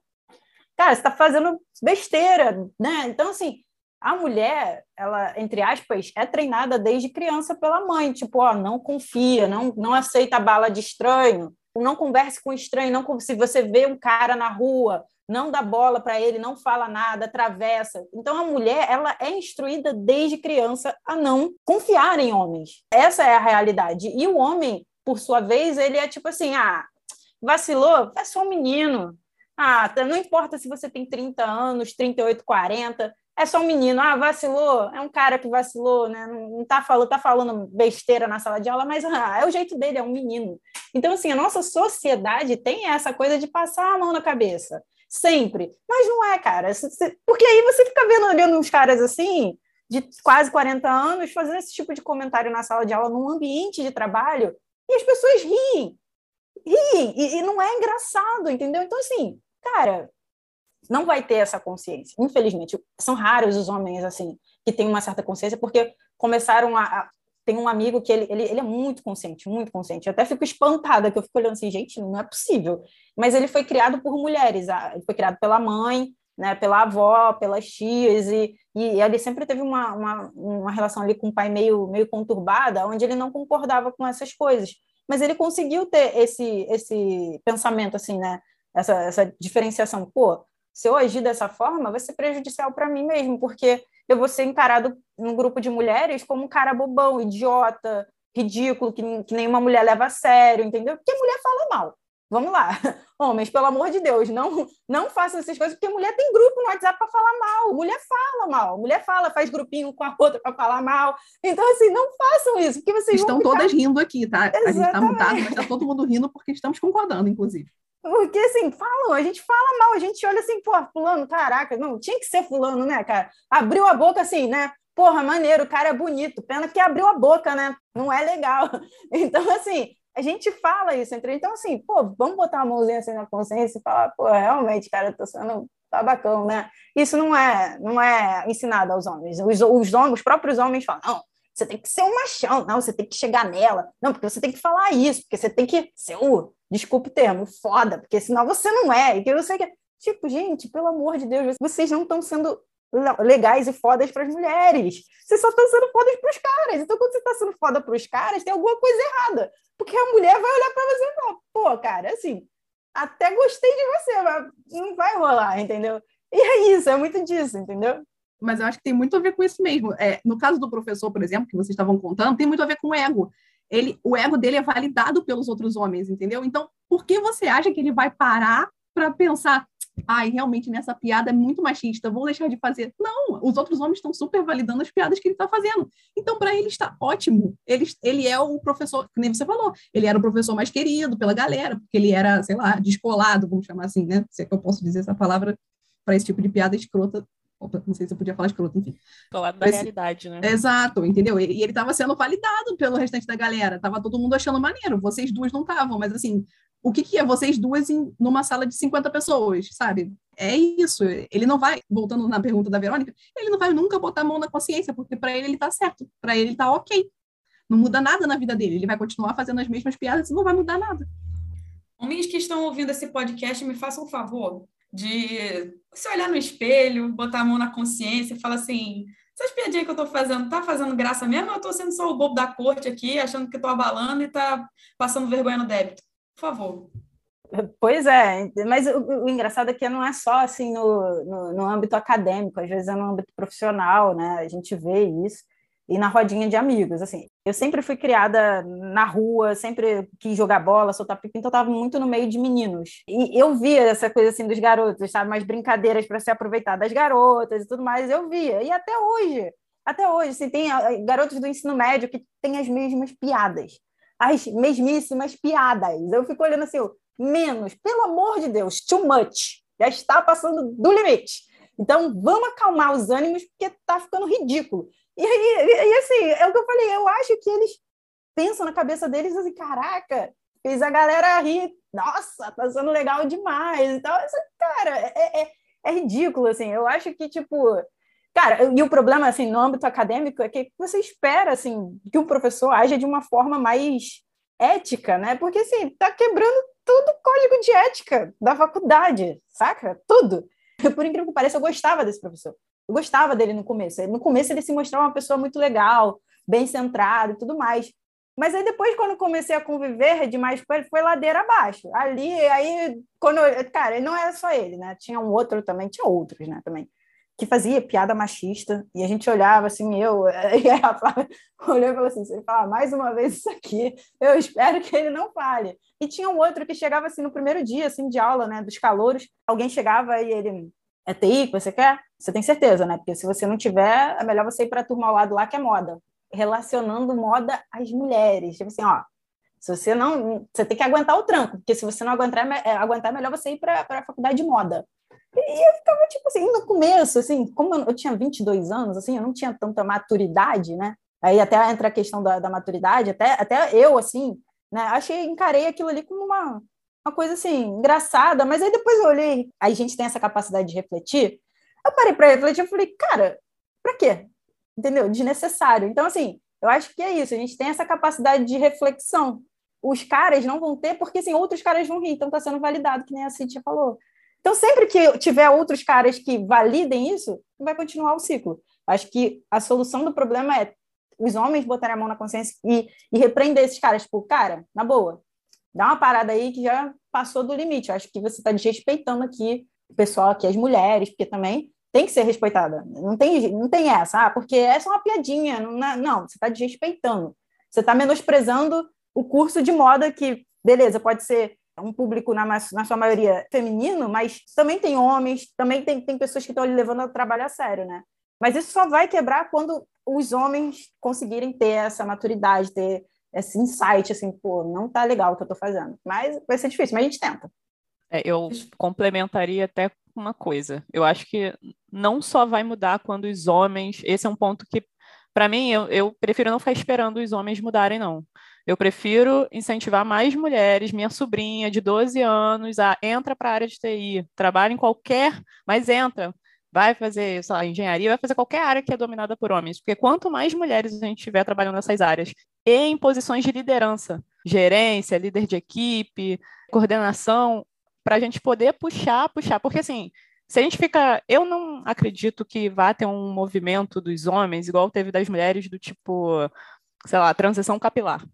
cara, você está fazendo besteira, né? Então, assim, a mulher, ela, entre aspas, é treinada desde criança pela mãe, tipo, ó, não confia, não, não aceita bala de estranho, não converse com estranho, não se você vê um cara na rua, não dá bola para ele, não fala nada, atravessa. Então a mulher, ela é instruída desde criança a não confiar em homens. Essa é a realidade. E o homem, por sua vez, ele é tipo assim, ah, vacilou, é só um menino. Ah, tá, não importa se você tem 30 anos, 38, 40, é só um menino. Ah, vacilou, é um cara que vacilou, né? Não tá falando, tá falando besteira na sala de aula, mas ah, é o jeito dele, é um menino. Então, assim, a nossa sociedade tem essa coisa de passar a mão na cabeça sempre. Mas não é, cara. Porque aí você fica vendo, olhando uns caras assim, de quase 40 anos, fazendo esse tipo de comentário na sala de aula, num ambiente de trabalho, e as pessoas riem. Riem. E, e não é engraçado, entendeu? Então, assim, cara, não vai ter essa consciência. Infelizmente, são raros os homens assim que têm uma certa consciência porque começaram a, tem um amigo que ele, ele, ele é muito consciente, muito consciente. Eu até fico espantada, que eu fico olhando assim, gente, não é possível. Mas ele foi criado por mulheres, ele foi criado pela mãe, né, pela avó, pelas tias, e, e ele sempre teve uma, uma, uma relação ali com o pai meio, meio conturbada, onde ele não concordava com essas coisas. Mas ele conseguiu ter esse, esse pensamento, assim, né, essa, essa diferenciação. Pô, se eu agir dessa forma, vai ser prejudicial para mim mesmo, porque eu vou ser encarado num grupo de mulheres como um cara bobão, idiota, ridículo, que, que nenhuma mulher leva a sério, entendeu? Porque a mulher fala mal. Vamos lá. Homens, pelo amor de Deus, não não façam essas coisas, porque mulher tem grupo no WhatsApp para falar mal. Mulher fala mal. Mulher fala, faz grupinho com a outra para falar mal. Então, assim, não façam isso, porque vocês Estão ficar... todas rindo aqui, tá? Exatamente. A gente está mudado, mas está todo mundo rindo porque estamos concordando, inclusive. Porque, assim, falam, a gente fala mal, a gente olha assim, pô, fulano, caraca, não, tinha que ser fulano, né, cara? Abriu a boca assim, né? Porra, maneiro, o cara é bonito, pena que abriu a boca, né? Não é legal. Então, assim, a gente fala isso entre então assim, pô, vamos botar a mãozinha assim na consciência e falar, pô, realmente, cara, eu tô sendo babacão, né? Isso não é, não é ensinado aos homens. Os, os, homens, os próprios homens falam, não, você tem que ser um machão, não, você tem que chegar nela, não, porque você tem que falar isso, porque você tem que ser o, desculpe o termo, foda, porque senão você não é, e que você que tipo, gente, pelo amor de Deus, vocês não estão sendo legais e fodas para as mulheres. Vocês só estão sendo fodas para os caras. Então, quando você está sendo foda para os caras, tem alguma coisa errada. Porque a mulher vai olhar para você e falar, pô, cara, assim, até gostei de você, mas não vai rolar, entendeu? E é isso, é muito disso, entendeu? Mas eu acho que tem muito a ver com isso mesmo. É, no caso do professor, por exemplo, que vocês estavam contando, tem muito a ver com o ego. Ele, o ego dele é validado pelos outros homens, entendeu? Então, por que você acha que ele vai parar para pensar, ai, realmente nessa piada é muito machista, vou deixar de fazer. Não, os outros homens estão super validando as piadas que ele está fazendo. Então, para ele está ótimo. Ele, ele é o professor, que nem você falou, ele era o professor mais querido pela galera, porque ele era, sei lá, descolado, vamos chamar assim, né? Se é que eu posso dizer essa palavra para esse tipo de piada escrota. Opa, não sei se eu podia falar escroto, enfim. Falado da esse... realidade, né? Exato, entendeu? E, e ele estava sendo validado pelo restante da galera. Tava todo mundo achando maneiro. Vocês duas não estavam, mas assim, o que, que é vocês duas em, numa sala de 50 pessoas, sabe? É isso. Ele não vai, voltando na pergunta da Verônica, ele não vai nunca botar a mão na consciência, porque para ele ele tá certo, para ele ele tá ok. Não muda nada na vida dele, ele vai continuar fazendo as mesmas piadas e não vai mudar nada. Homens que estão ouvindo esse podcast, me façam um favor de se olhar no espelho, botar a mão na consciência e falar assim: essas piadinhas que eu tô fazendo, tá fazendo graça mesmo? Ou eu tô sendo só o bobo da corte aqui, achando que tô abalando e tá passando vergonha no débito? Por favor. Pois é, mas o, o, engraçado é que não é só assim no, no, no, âmbito acadêmico, às vezes é no âmbito profissional, né? A gente vê isso, e na rodinha de amigos, assim. Eu sempre fui criada na rua, sempre quis jogar bola, soltar pipa, então eu estava muito no meio de meninos. E eu via essa coisa assim dos garotos, sabe? Mais brincadeiras para se aproveitar das garotas e tudo mais, eu via. E até hoje, até hoje, assim, tem ah, garotos do ensino médio que têm as mesmas piadas as mesmíssimas piadas. Eu fico olhando assim, menos, pelo amor de Deus, too much. Já está passando do limite. Então, vamos acalmar os ânimos, porque está ficando ridículo. E, e, e, assim, é o que eu falei, eu acho que eles pensam na cabeça deles assim, caraca, fez a galera rir, nossa, tá sendo legal demais. Então, cara, é, é, é ridículo, assim. Eu acho que, tipo, Cara, e o problema, assim, no âmbito acadêmico é que você espera, assim, que o professor haja de uma forma mais ética, né? Porque, assim, tá quebrando todo o código de ética da faculdade, saca? Tudo. Por incrível que pareça, eu gostava desse professor. Eu gostava dele no começo. No começo ele se mostrava uma pessoa muito legal, bem centrado e tudo mais. Mas aí depois, quando comecei a conviver demais com ele, foi ladeira abaixo. Ali, aí, quando... Eu... Cara, não era só ele, né? Tinha um outro também, tinha outros, né, também que fazia piada machista, e a gente olhava assim, eu, e a Flávia olhou e falou assim, ele falar mais uma vez isso aqui, eu espero que ele não fale. E tinha um outro que chegava assim no primeiro dia assim de aula, né, dos calouros, alguém chegava e ele, é TI que você quer? Você tem certeza, né? Porque se você não tiver, é melhor você ir para a turma ao lado lá que é moda. Relacionando moda às mulheres. Tipo assim, ó, se você não, você tem que aguentar o tranco, porque se você não aguentar, é, aguentar é melhor você ir para a faculdade de moda. E eu ficava, tipo assim, no começo, assim, como eu, eu tinha 22 anos, assim, eu não tinha tanta maturidade, né? Aí até entra a questão da, da maturidade, até, até eu, assim, né? Achei, encarei aquilo ali como uma, uma coisa, assim, engraçada, mas aí depois eu olhei, a gente tem essa capacidade de refletir, eu parei para refletir e falei, cara, para quê? Entendeu? Desnecessário. Então, assim, eu acho que é isso, a gente tem essa capacidade de reflexão. Os caras não vão ter, porque assim, outros caras vão rir, então está sendo validado, que nem a Cintia falou. Então, sempre que tiver outros caras que validem isso, vai continuar o ciclo. Acho que a solução do problema é os homens botarem a mão na consciência e, e repreender esses caras. Tipo, cara, na boa, dá uma parada aí que já passou do limite. Eu acho que você está desrespeitando aqui o pessoal, aqui as mulheres, porque também tem que ser respeitada. Não tem, não tem essa, ah, porque essa é uma piadinha. Não, não você está desrespeitando. Você está menosprezando o curso de moda que, beleza, pode ser um público, na, na sua maioria, feminino, mas também tem homens, também tem, tem pessoas que estão levando o trabalho a sério, né? Mas isso só vai quebrar quando os homens conseguirem ter essa maturidade, ter esse insight, assim, pô, não tá legal o que eu tô fazendo. Mas vai ser difícil, mas a gente tenta. É, eu complementaria até uma coisa. Eu acho que não só vai mudar quando os homens. Esse é um ponto que, para mim, eu, eu prefiro não ficar esperando os homens mudarem, não Eu prefiro incentivar mais mulheres, minha sobrinha de 12 anos, a entra para a área de TI, trabalha em qualquer, mas entra, vai fazer, sei lá, engenharia, vai fazer qualquer área que é dominada por homens, porque quanto mais mulheres a gente tiver trabalhando nessas áreas e em posições de liderança, gerência, líder de equipe, coordenação, para a gente poder puxar, puxar, porque assim, se a gente fica, eu não acredito que vá ter um movimento dos homens igual teve das mulheres do tipo, sei lá, transição capilar.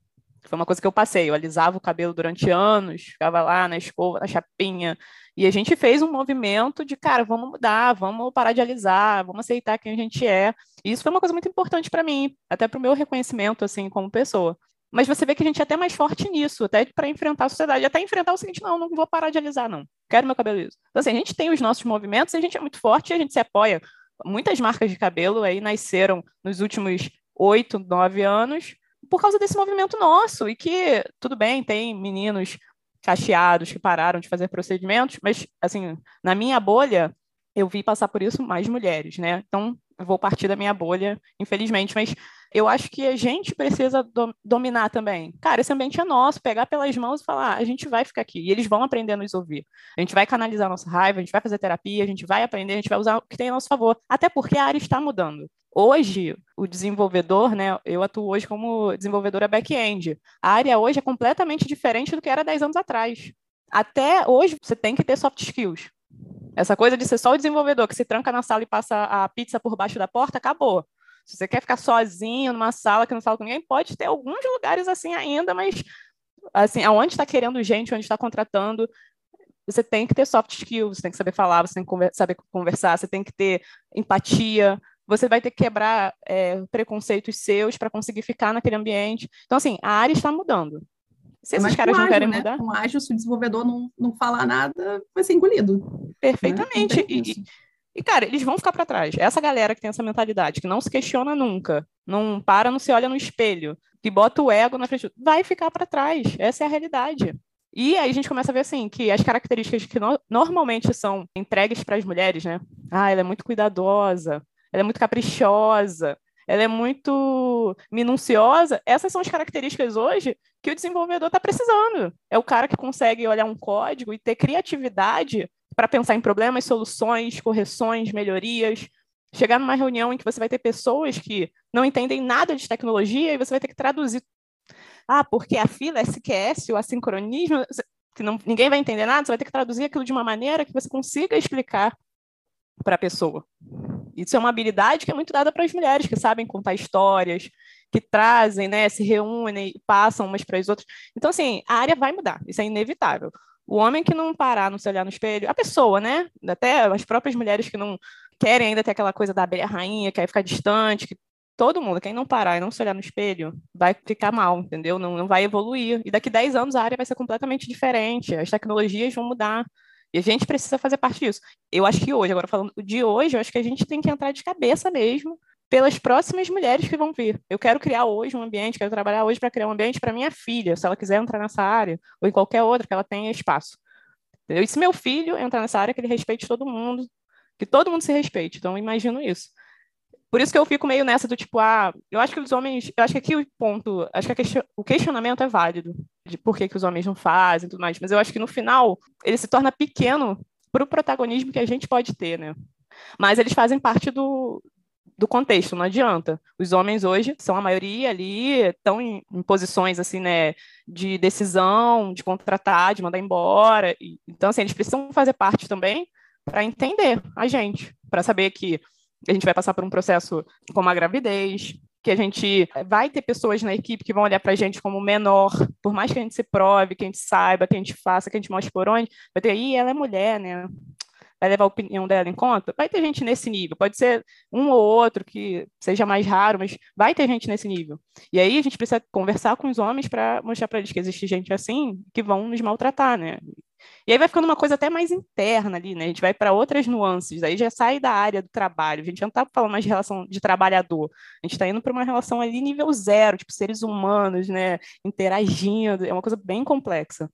Foi uma coisa que eu passei, eu alisava o cabelo durante anos, ficava lá na escova, na chapinha, e a gente fez um movimento de, cara, vamos mudar, vamos parar de alisar, vamos aceitar quem a gente é. E isso foi uma coisa muito importante para mim, até para o meu reconhecimento, assim, como pessoa. Mas você vê que a gente é até mais forte nisso, até para enfrentar a sociedade, até enfrentar o seguinte, não, não vou parar de alisar, não. Quero meu cabelo liso. Então, assim, a gente tem os nossos movimentos, a gente é muito forte a gente se apoia. Muitas marcas de cabelo aí nasceram nos últimos oito, nove anos por causa desse movimento nosso. E que, tudo bem, tem meninos cacheados que pararam de fazer procedimentos, mas, assim, na minha bolha, eu vi passar por isso mais mulheres, né? Então, eu vou partir da minha bolha, infelizmente, mas eu acho que a gente precisa do, dominar também. Cara, esse ambiente é nosso, pegar pelas mãos e falar, ah, a gente vai ficar aqui, e eles vão aprender a nos ouvir. A gente vai canalizar nossa raiva, a gente vai fazer terapia, a gente vai aprender, a gente vai usar o que tem a nosso favor, até porque a área está mudando. Hoje, o desenvolvedor, né, eu atuo hoje como desenvolvedora back-end. A área hoje é completamente diferente do que era 10 anos atrás. Até hoje, você tem que ter soft skills. Essa coisa de ser só o desenvolvedor que se tranca na sala e passa a pizza por baixo da porta, acabou. Se você quer ficar sozinho numa sala que não fala com ninguém, pode ter alguns lugares assim ainda, mas assim, aonde está querendo gente, onde está contratando, você tem que ter soft skills, você tem que saber falar, você tem que saber conversar, você tem que ter empatia, você vai ter que quebrar é, preconceitos seus para conseguir ficar naquele ambiente. Então, assim, a área está mudando. Se é esses caras não querem né? mudar. Com ágil, se o desenvolvedor não, não falar nada, vai ser engolido. Perfeitamente. Né? E, e, cara, eles vão ficar para trás. Essa galera que tem essa mentalidade, que não se questiona nunca, não para, não se olha no espelho, que bota o ego na frente, vai ficar para trás. Essa é a realidade. E aí a gente começa a ver assim que as características que no normalmente são entregues para as mulheres, né? Ah, ela é muito cuidadosa, ela é muito caprichosa, ela é muito minuciosa. Essas são as características hoje que o desenvolvedor está precisando. É o cara que consegue olhar um código e ter criatividade para pensar em problemas, soluções, correções, melhorias. Chegar numa reunião em que você vai ter pessoas que não entendem nada de tecnologia e você vai ter que traduzir. Ah, porque a fila SQS, o assincronismo, que não, ninguém vai entender nada, você vai ter que traduzir aquilo de uma maneira que você consiga explicar para a pessoa. Isso é uma habilidade que é muito dada para as mulheres que sabem contar histórias, que trazem, né, se reúnem, passam umas para as outras. Então, assim, a área vai mudar, isso é inevitável. O homem que não parar, não se olhar no espelho, a pessoa, né, até as próprias mulheres que não querem ainda ter aquela coisa da abelha rainha, quer ficar distante, que todo mundo, quem não parar e não se olhar no espelho, vai ficar mal, entendeu? Não, não vai evoluir. E daqui 10 anos a área vai ser completamente diferente, as tecnologias vão mudar. E a gente precisa fazer parte disso. Eu acho que hoje, agora falando de hoje, eu acho que a gente tem que entrar de cabeça mesmo pelas próximas mulheres que vão vir. Eu quero criar hoje um ambiente, quero trabalhar hoje para criar um ambiente para minha filha, se ela quiser entrar nessa área, ou em qualquer outra, que ela tenha espaço. Entendeu? E se meu filho entrar nessa área, que ele respeite todo mundo, que todo mundo se respeite. Então, imagino isso. Por isso que eu fico meio nessa do tipo, ah, eu acho que os homens, eu acho que aqui o ponto, acho que o questionamento é válido de por que, que os homens não fazem e tudo mais, mas eu acho que no final ele se torna pequeno para o protagonismo que a gente pode ter, né? Mas eles fazem parte do, do contexto, não adianta. Os homens hoje são a maioria ali, estão em, em, posições assim, né, de decisão, de contratar, de mandar embora. E, então, assim, eles precisam fazer parte também para entender a gente, para saber que a gente vai passar por um processo como a gravidez, que a gente vai ter pessoas na equipe que vão olhar para a gente como menor, por mais que a gente se prove, que a gente saiba, que a gente faça, que a gente mostre por onde, vai ter, aí ela é mulher, né? Vai levar a opinião dela em conta? Vai ter gente nesse nível, pode ser um ou outro que seja mais raro, mas vai ter gente nesse nível. E aí a gente precisa conversar com os homens para mostrar para eles que existe gente assim que vão nos maltratar, né? E aí vai ficando uma coisa até mais interna ali, né? A gente vai para outras nuances, aí já sai da área do trabalho. A gente não está falando mais de relação de trabalhador, a gente está indo para uma relação ali nível zero, tipo seres humanos, né? Interagindo, é uma coisa bem complexa.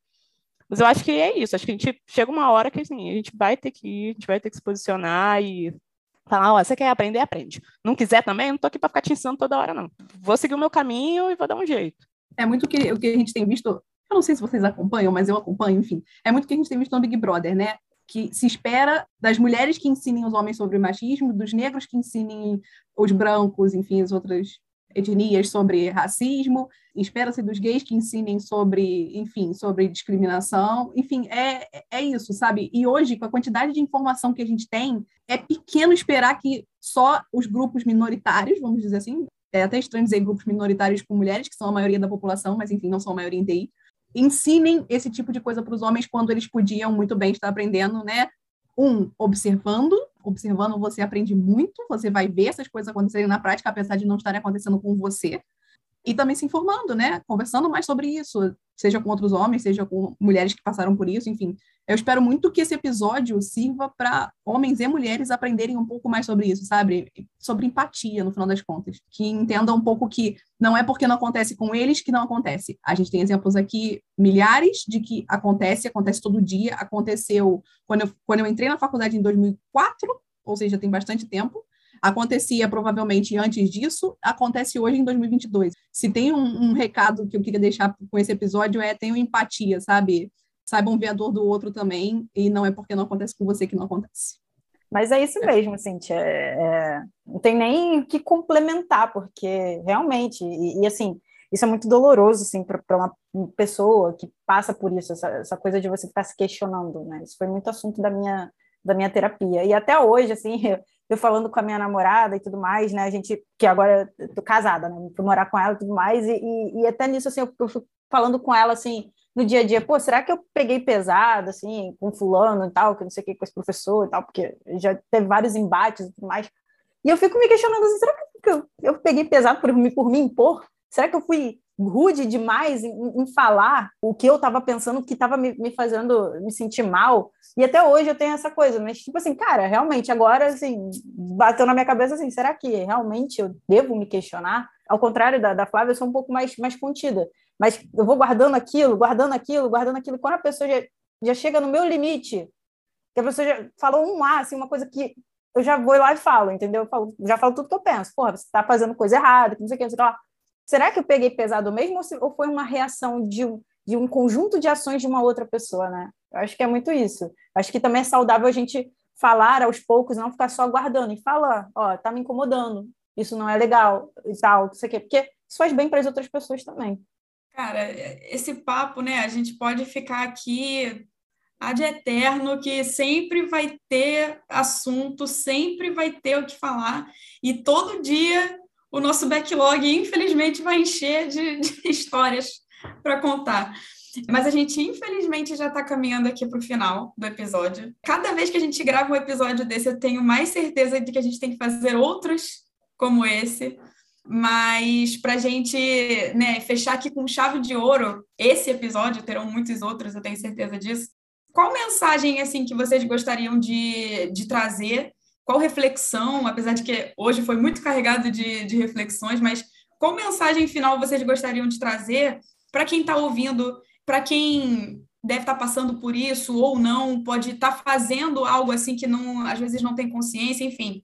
Mas eu acho que é isso, acho que a gente chega uma hora que assim, a gente vai ter que ir, a gente vai ter que se posicionar e falar, ó, você quer aprender, aprende. Não quiser também, não tô aqui para ficar te ensinando toda hora, não. Vou seguir o meu caminho e vou dar um jeito. É muito que, o que a gente tem visto, eu não sei se vocês acompanham, mas eu acompanho, enfim, é muito o que a gente tem visto no Big Brother, né? Que se espera das mulheres que ensinem os homens sobre machismo, dos negros que ensinem os brancos, enfim, as outras etnias sobre racismo, espera-se dos gays que ensinem sobre, enfim, sobre discriminação, enfim, é, é isso, sabe? E hoje, com a quantidade de informação que a gente tem, é pequeno esperar que só os grupos minoritários, vamos dizer assim, é até estranho dizer grupos minoritários com mulheres, que são a maioria da população, mas enfim, não são a maioria em TI, ensinem esse tipo de coisa para os homens quando eles podiam muito bem estar aprendendo, né? Um, observando, observando você aprende muito, você vai ver essas coisas acontecerem na prática, apesar de não estarem acontecendo com você e também se informando, né? Conversando mais sobre isso, seja com outros homens, seja com mulheres que passaram por isso, enfim. Eu espero muito que esse episódio sirva para homens e mulheres aprenderem um pouco mais sobre isso, sabe? Sobre empatia, no final das contas. Que entendam um pouco que não é porque não acontece com eles que não acontece. A gente tem exemplos aqui, milhares, de que acontece, acontece todo dia. Aconteceu quando eu, quando eu entrei na faculdade em 2004, ou seja, tem bastante tempo acontecia provavelmente antes disso, acontece hoje em 2022. Se tem um, um, recado que eu queria deixar com esse episódio é tenham empatia, sabe? Saibam ver a dor do outro também, e não é porque não acontece com você que não acontece. Mas é isso mesmo, Cintia. É, é, não tem nem o que complementar, porque realmente, e, e assim, isso é muito doloroso, assim, para uma pessoa que passa por isso, essa, essa coisa de você ficar se questionando, né? Isso foi muito assunto da minha, da minha terapia. E até hoje, assim, falando com a minha namorada e tudo mais, né? A gente, que agora eu tô casada, né? Fui morar com ela e tudo mais, e, e, e até nisso, assim, eu, eu fico falando com ela, assim, no dia a dia, pô, será que eu peguei pesado, assim, com fulano e tal, que não sei o que, com esse professor e tal, porque já teve vários embates e tudo mais. E eu fico me questionando, assim, será que eu, eu peguei pesado por, por me impor? Será que eu fui rude demais em, em falar o que eu estava pensando, que estava me, me, fazendo me sentir mal. E até hoje eu tenho essa coisa, mas tipo assim, cara, realmente agora assim, bateu na minha cabeça assim, será que realmente eu devo me questionar? Ao contrário da, da Flávia, eu sou um pouco mais, mais contida. Mas eu vou guardando aquilo, guardando aquilo, guardando aquilo. Quando a pessoa já, já chega no meu limite, que a pessoa já falou um A, assim, uma coisa que eu já vou lá e falo, entendeu? Eu falo, já falo tudo que eu penso. Porra, você está fazendo coisa errada, que não sei o que, não sei o que lá será que eu peguei pesado mesmo ou, se, ou foi uma reação de um, de um conjunto de ações de uma outra pessoa, né? Eu acho que é muito isso. Acho que também é saudável a gente falar aos poucos, não ficar só aguardando e falar, ó, tá me incomodando, isso não é legal e tal, não sei o quê, porque isso faz bem para as outras pessoas também. Cara, esse papo, né, a gente pode ficar aqui ad eterno, que sempre vai ter assunto, sempre vai ter o que falar, e todo dia o nosso backlog, infelizmente, vai encher de, de histórias para contar. Mas a gente, infelizmente, já está caminhando aqui para o final do episódio. Cada vez que a gente grava um episódio desse, eu tenho mais certeza de que a gente tem que fazer outros como esse. Mas para a gente né, fechar aqui com chave de ouro esse episódio, terão muitos outros, eu tenho certeza disso. Qual mensagem assim que vocês gostariam de, de trazer qual reflexão, apesar de que hoje foi muito carregado de, de reflexões, mas qual mensagem final vocês gostariam de trazer para quem está ouvindo, para quem deve estar tá passando por isso ou não, pode estar tá fazendo algo assim que não, às vezes não tem consciência, enfim.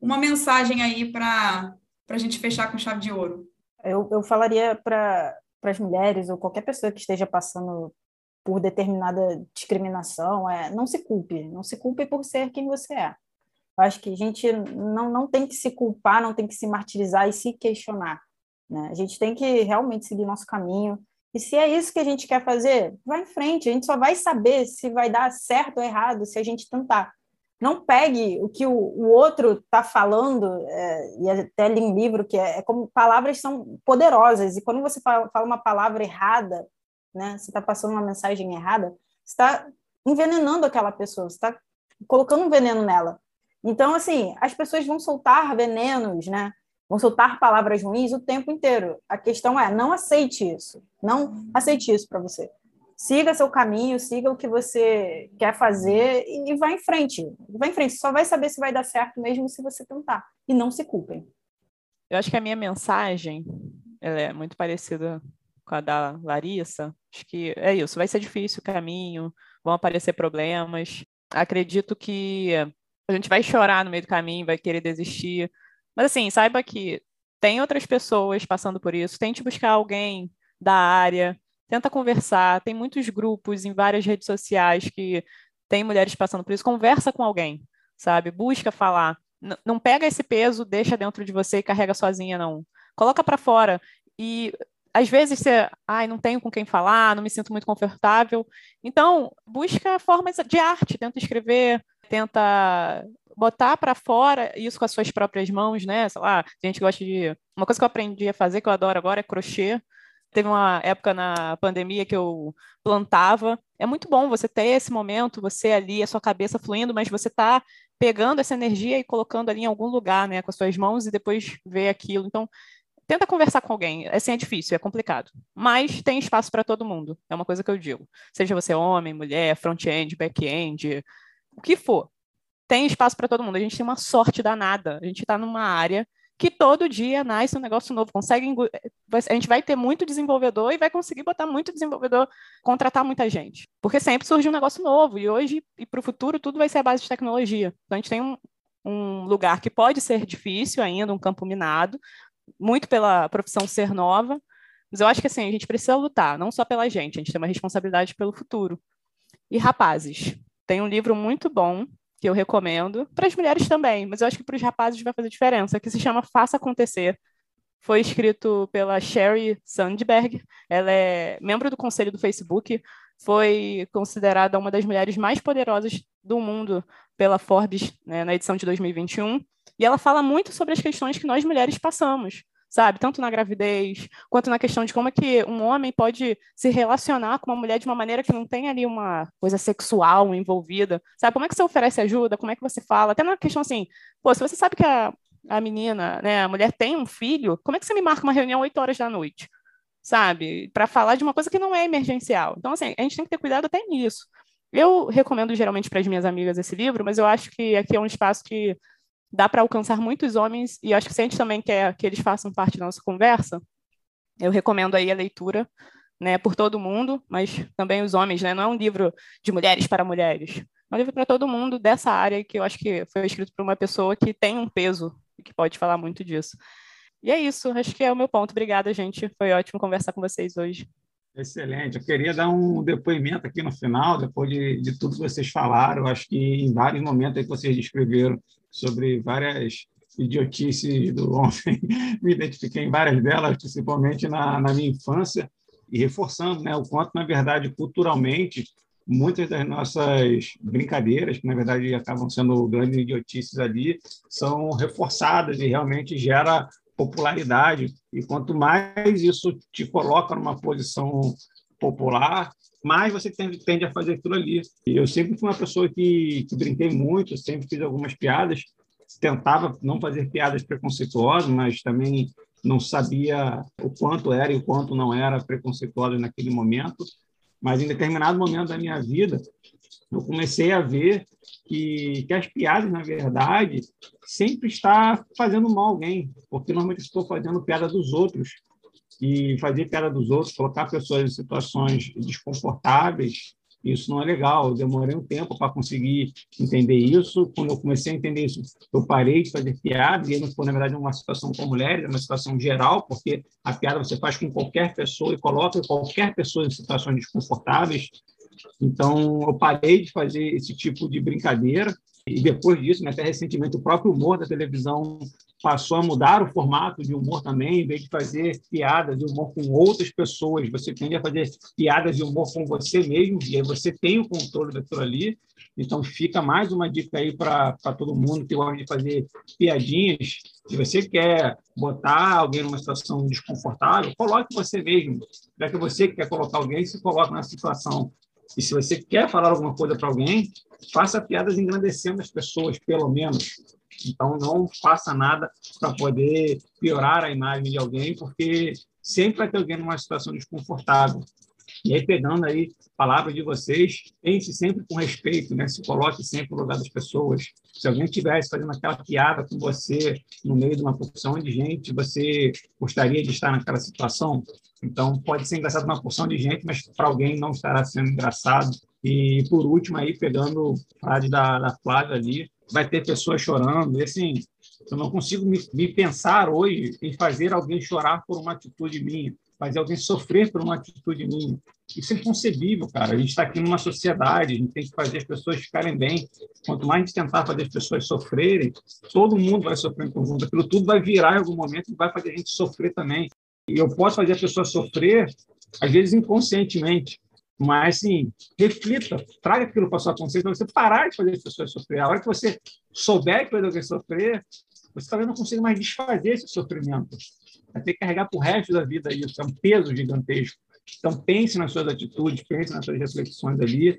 Uma mensagem aí para a gente fechar com chave de ouro. Eu, eu falaria para as mulheres ou qualquer pessoa que esteja passando por determinada discriminação, é não se culpe, não se culpe por ser quem você é. Acho que a gente não, não tem que se culpar, não tem que se martirizar e se questionar. Né? A gente tem que realmente seguir nosso caminho. E se é isso que a gente quer fazer, vai em frente. A gente só vai saber se vai dar certo ou errado se a gente tentar. Não pegue o que o, o outro está falando, é, e até li um livro que é, é, como palavras são poderosas, e quando você fala, fala uma palavra errada, né, você está passando uma mensagem errada, você está envenenando aquela pessoa, você está colocando um veneno nela. Então, assim, as pessoas vão soltar venenos, né? Vão soltar palavras ruins o tempo inteiro. A questão é, não aceite isso. Não aceite isso para você. Siga seu caminho, siga o que você quer fazer e vá em frente. Vá em frente. Só vai saber se vai dar certo mesmo se você tentar. E não se culpem. Eu acho que a minha mensagem ela é muito parecida com a da Larissa. Acho que é isso. Vai ser difícil o caminho, vão aparecer problemas. Acredito que a gente vai chorar no meio do caminho, vai querer desistir. Mas assim, saiba que tem outras pessoas passando por isso. Tente buscar alguém da área, tenta conversar. Tem muitos grupos em várias redes sociais que tem mulheres passando por isso. Conversa com alguém, sabe? Busca falar. N não pega esse peso, deixa dentro de você e carrega sozinha, não. Coloca para fora. E às vezes você, ai, não tenho com quem falar, não me sinto muito confortável. Então, busca formas de arte, tenta escrever, tenta botar para fora isso com as suas próprias mãos, né? Sei lá, a gente gosta de. Uma coisa que eu aprendi a fazer, que eu adoro agora, é crochê. Teve uma época na pandemia que eu plantava. É muito bom você ter esse momento, você ali, a sua cabeça fluindo, mas você está pegando essa energia e colocando ali em algum lugar, né, com as suas mãos e depois ver aquilo. Então, tenta conversar com alguém. Assim é difícil, é complicado. Mas tem espaço para todo mundo. É uma coisa que eu digo. Seja você homem, mulher, front-end, back-end, o que for. Tem espaço para todo mundo. A gente tem uma sorte danada. A gente está numa área que todo dia nasce um negócio novo. Consegue a gente vai ter muito desenvolvedor e vai conseguir botar muito desenvolvedor, contratar muita gente. Porque sempre surge um negócio novo. E hoje e para o futuro tudo vai ser a base de tecnologia. Então a gente tem um, um lugar que pode ser difícil ainda, um campo minado, muito pela profissão ser nova, mas eu acho que assim, a gente precisa lutar, não só pela gente, a gente tem uma responsabilidade pelo futuro. E rapazes, tem um livro muito bom que eu recomendo, para as mulheres também, mas eu acho que para os rapazes vai fazer diferença, que se chama Faça Acontecer. Foi escrito pela Sherry Sandberg, ela é membro do conselho do Facebook, foi considerada uma das mulheres mais poderosas do mundo pela Forbes né, na edição de 2021. E ela fala muito sobre as questões que nós mulheres passamos, sabe? Tanto na gravidez, quanto na questão de como é que um homem pode se relacionar com uma mulher de uma maneira que não tem ali uma coisa sexual envolvida, sabe? Como é que você oferece ajuda? Como é que você fala? Até na questão assim, pô, se você sabe que a, a menina, né, a mulher tem um filho, como é que você me marca uma reunião 8 horas da noite? Sabe? Para falar de uma coisa que não é emergencial. Então, assim, a gente tem que ter cuidado até nisso. Eu recomendo geralmente para as minhas amigas esse livro, mas eu acho que aqui é um espaço que dá para alcançar muitos homens, e acho que se a gente também quer que eles façam parte da nossa conversa, eu recomendo aí a leitura, né, por todo mundo, mas também os homens, né, não é um livro de mulheres para mulheres, é um livro para todo mundo dessa área que eu acho que foi escrito por uma pessoa que tem um peso e que pode falar muito disso. E é isso, acho que é o meu ponto. Obrigada, gente. Foi ótimo conversar com vocês hoje. Excelente. Eu queria dar um depoimento aqui no final, depois de, de tudo que vocês falaram. Acho que em vários momentos que vocês descreveram sobre várias idiotices do homem, me identifiquei em várias delas, principalmente na, na minha infância, e reforçando né, o quanto, na verdade, culturalmente, muitas das nossas brincadeiras, que na verdade acabam sendo grandes idiotices ali, são reforçadas e realmente gera popularidade. E quanto mais isso te coloca numa posição popular, mais você tende, a fazer aquilo ali. E eu sempre fui uma pessoa que, que brinquei muito, sempre fiz algumas piadas, tentava não fazer piadas preconceituosas, mas também não sabia o quanto era e o quanto não era preconceituoso naquele momento. Mas em determinado momento da minha vida, eu comecei a ver que, que as piadas, na verdade, sempre está fazendo mal a alguém, porque normalmente estou fazendo piada dos outros. E fazer piada dos outros, colocar pessoas em situações desconfortáveis, isso não é legal. Eu demorei um tempo para conseguir entender isso. Quando eu comecei a entender isso, eu parei de fazer piada, e não foi, na verdade, uma situação com mulheres, é uma situação geral, porque a piada você faz com qualquer pessoa e coloca qualquer pessoa em situações desconfortáveis. Então, eu parei de fazer esse tipo de brincadeira. E depois disso, né, até recentemente, o próprio humor da televisão passou a mudar o formato de humor também, em vez de fazer piadas de humor com outras pessoas, você tende a fazer piadas de humor com você mesmo, e aí você tem o controle daquilo ali. Então, fica mais uma dica aí para todo mundo que gosta de fazer piadinhas. Se você quer botar alguém numa situação desconfortável, coloque você mesmo. Já que você quer colocar alguém, se coloque na situação. E se você quer falar alguma coisa para alguém, faça piadas engrandecendo as pessoas, pelo menos. Então, não faça nada para poder piorar a imagem de alguém, porque sempre vai ter alguém numa situação desconfortável. E aí, pegando aí palavras de vocês, pense sempre com respeito, né? Se coloque sempre no lugar das pessoas. Se alguém estivesse fazendo aquela piada com você no meio de uma porção de gente, você gostaria de estar naquela situação? Então, pode ser engraçado para uma porção de gente, mas para alguém não estará sendo engraçado. E, por último, aí, pegando a frase da, da Flávia ali, vai ter pessoas chorando. E, assim, eu não consigo me, me, pensar hoje em fazer alguém chorar por uma atitude minha. Fazer alguém sofrer por uma atitude minha. Isso é inconcebível, cara. A gente está aqui numa sociedade, a gente tem que fazer as pessoas ficarem bem. Quanto mais a gente tentar fazer as pessoas sofrerem, todo mundo vai sofrer em conjunto. Aquilo tudo vai virar em algum momento e vai fazer a gente sofrer também. E eu posso fazer a pessoa sofrer, às vezes inconscientemente, mas, assim, reflita, traga aquilo para sua consciência para você parar de fazer as pessoas sofrer. A hora que você souber que vai alguém sofrer, você talvez não consiga mais desfazer esse sofrimento. Vai ter que carregar para o resto da vida isso. É um peso gigantesco. Então, pense nas suas atitudes, pense nas suas reflexões ali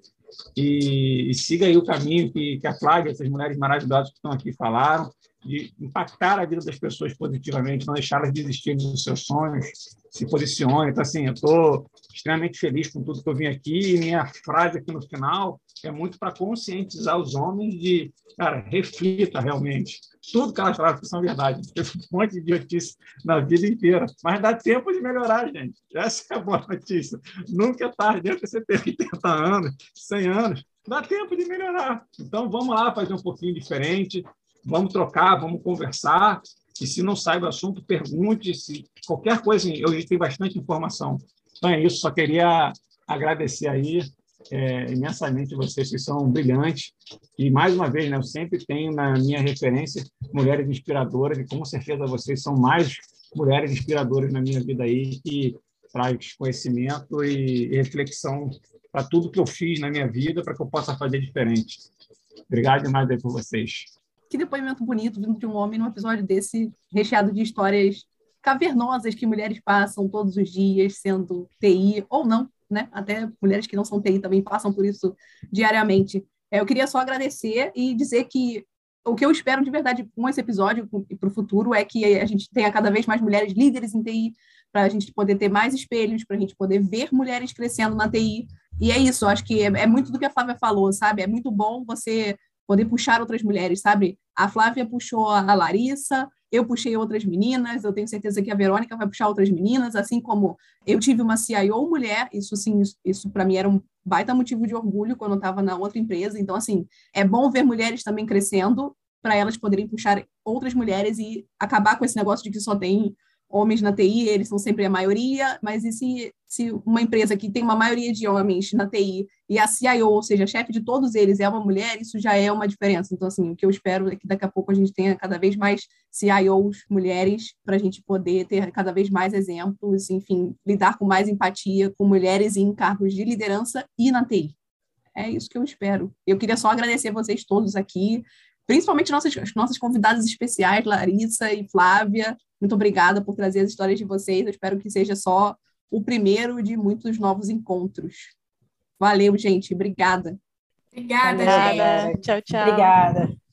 e, e siga aí o caminho que, que a Flávia, essas mulheres maravilhosas que estão aqui falaram, de impactar a vida das pessoas positivamente, não deixá-las desistirem dos seus sonhos, se posicione. Então, assim, eu estou extremamente feliz com tudo que eu vim aqui e minha frase aqui no final é muito para conscientizar os homens de, cara, reflita realmente. Tudo que elas falam são verdade. Teve um monte de idiotice na vida inteira, mas dá tempo de melhorar, gente. Essa é a boa notícia. Nunca é tarde, dentro você ter 80 anos, 100 anos, dá tempo de melhorar. Então, vamos lá fazer um pouquinho diferente, vamos trocar, vamos conversar. E se não sai do assunto, pergunte. Se qualquer coisa, eu tenho bastante informação. Então é isso, só queria agradecer aí é, imensamente vocês que são brilhantes. E, mais uma vez, né, eu sempre tenho na minha referência mulheres inspiradoras, e com certeza vocês são mais mulheres inspiradoras na minha vida aí, que traz conhecimento e, reflexão para tudo que eu fiz na minha vida, para que eu possa fazer diferente. Obrigado demais aí por vocês. Que depoimento bonito vindo de um homem num episódio desse, recheado de histórias cavernosas que mulheres passam todos os dias, sendo TI ou não, né? Até mulheres que não são TI também passam por isso diariamente. É, eu queria só agradecer e dizer que o que eu espero de verdade com esse episódio e para o futuro é que a gente tenha cada vez mais mulheres líderes em TI, para a gente poder ter mais espelhos, para a gente poder ver mulheres crescendo na TI. E é isso, acho que é, é muito do que a Flávia falou, sabe? É muito bom você poder puxar outras mulheres, sabe? A Flávia puxou a Larissa, eu puxei outras meninas, eu tenho certeza que a Verônica vai puxar outras meninas, assim como eu tive uma CIO mulher, isso sim, isso, isso para mim era um baita motivo de orgulho quando eu estava na outra empresa. Então, assim, é bom ver mulheres também crescendo para elas poderem puxar outras mulheres e acabar com esse negócio de que só tem homens na TI, eles são sempre a maioria, mas e se, se uma empresa que tem uma maioria de homens na TI e a CIO, ou seja, a chefe de todos eles é uma mulher, isso já é uma diferença. Então, assim, o que eu espero é que daqui a pouco a gente tenha cada vez mais CIOs mulheres para a gente poder ter cada vez mais exemplos, enfim, lidar com mais empatia com mulheres em cargos de liderança e na TI. É isso que eu espero. Eu queria só agradecer vocês todos aqui, principalmente nossas, nossas convidadas especiais, Larissa e Flávia. Muito obrigada por trazer as histórias de vocês. Eu espero que seja só o primeiro de muitos novos encontros. Valeu, gente. Obrigada. Obrigada, Obrigada. gente. Tchau, tchau. Obrigada.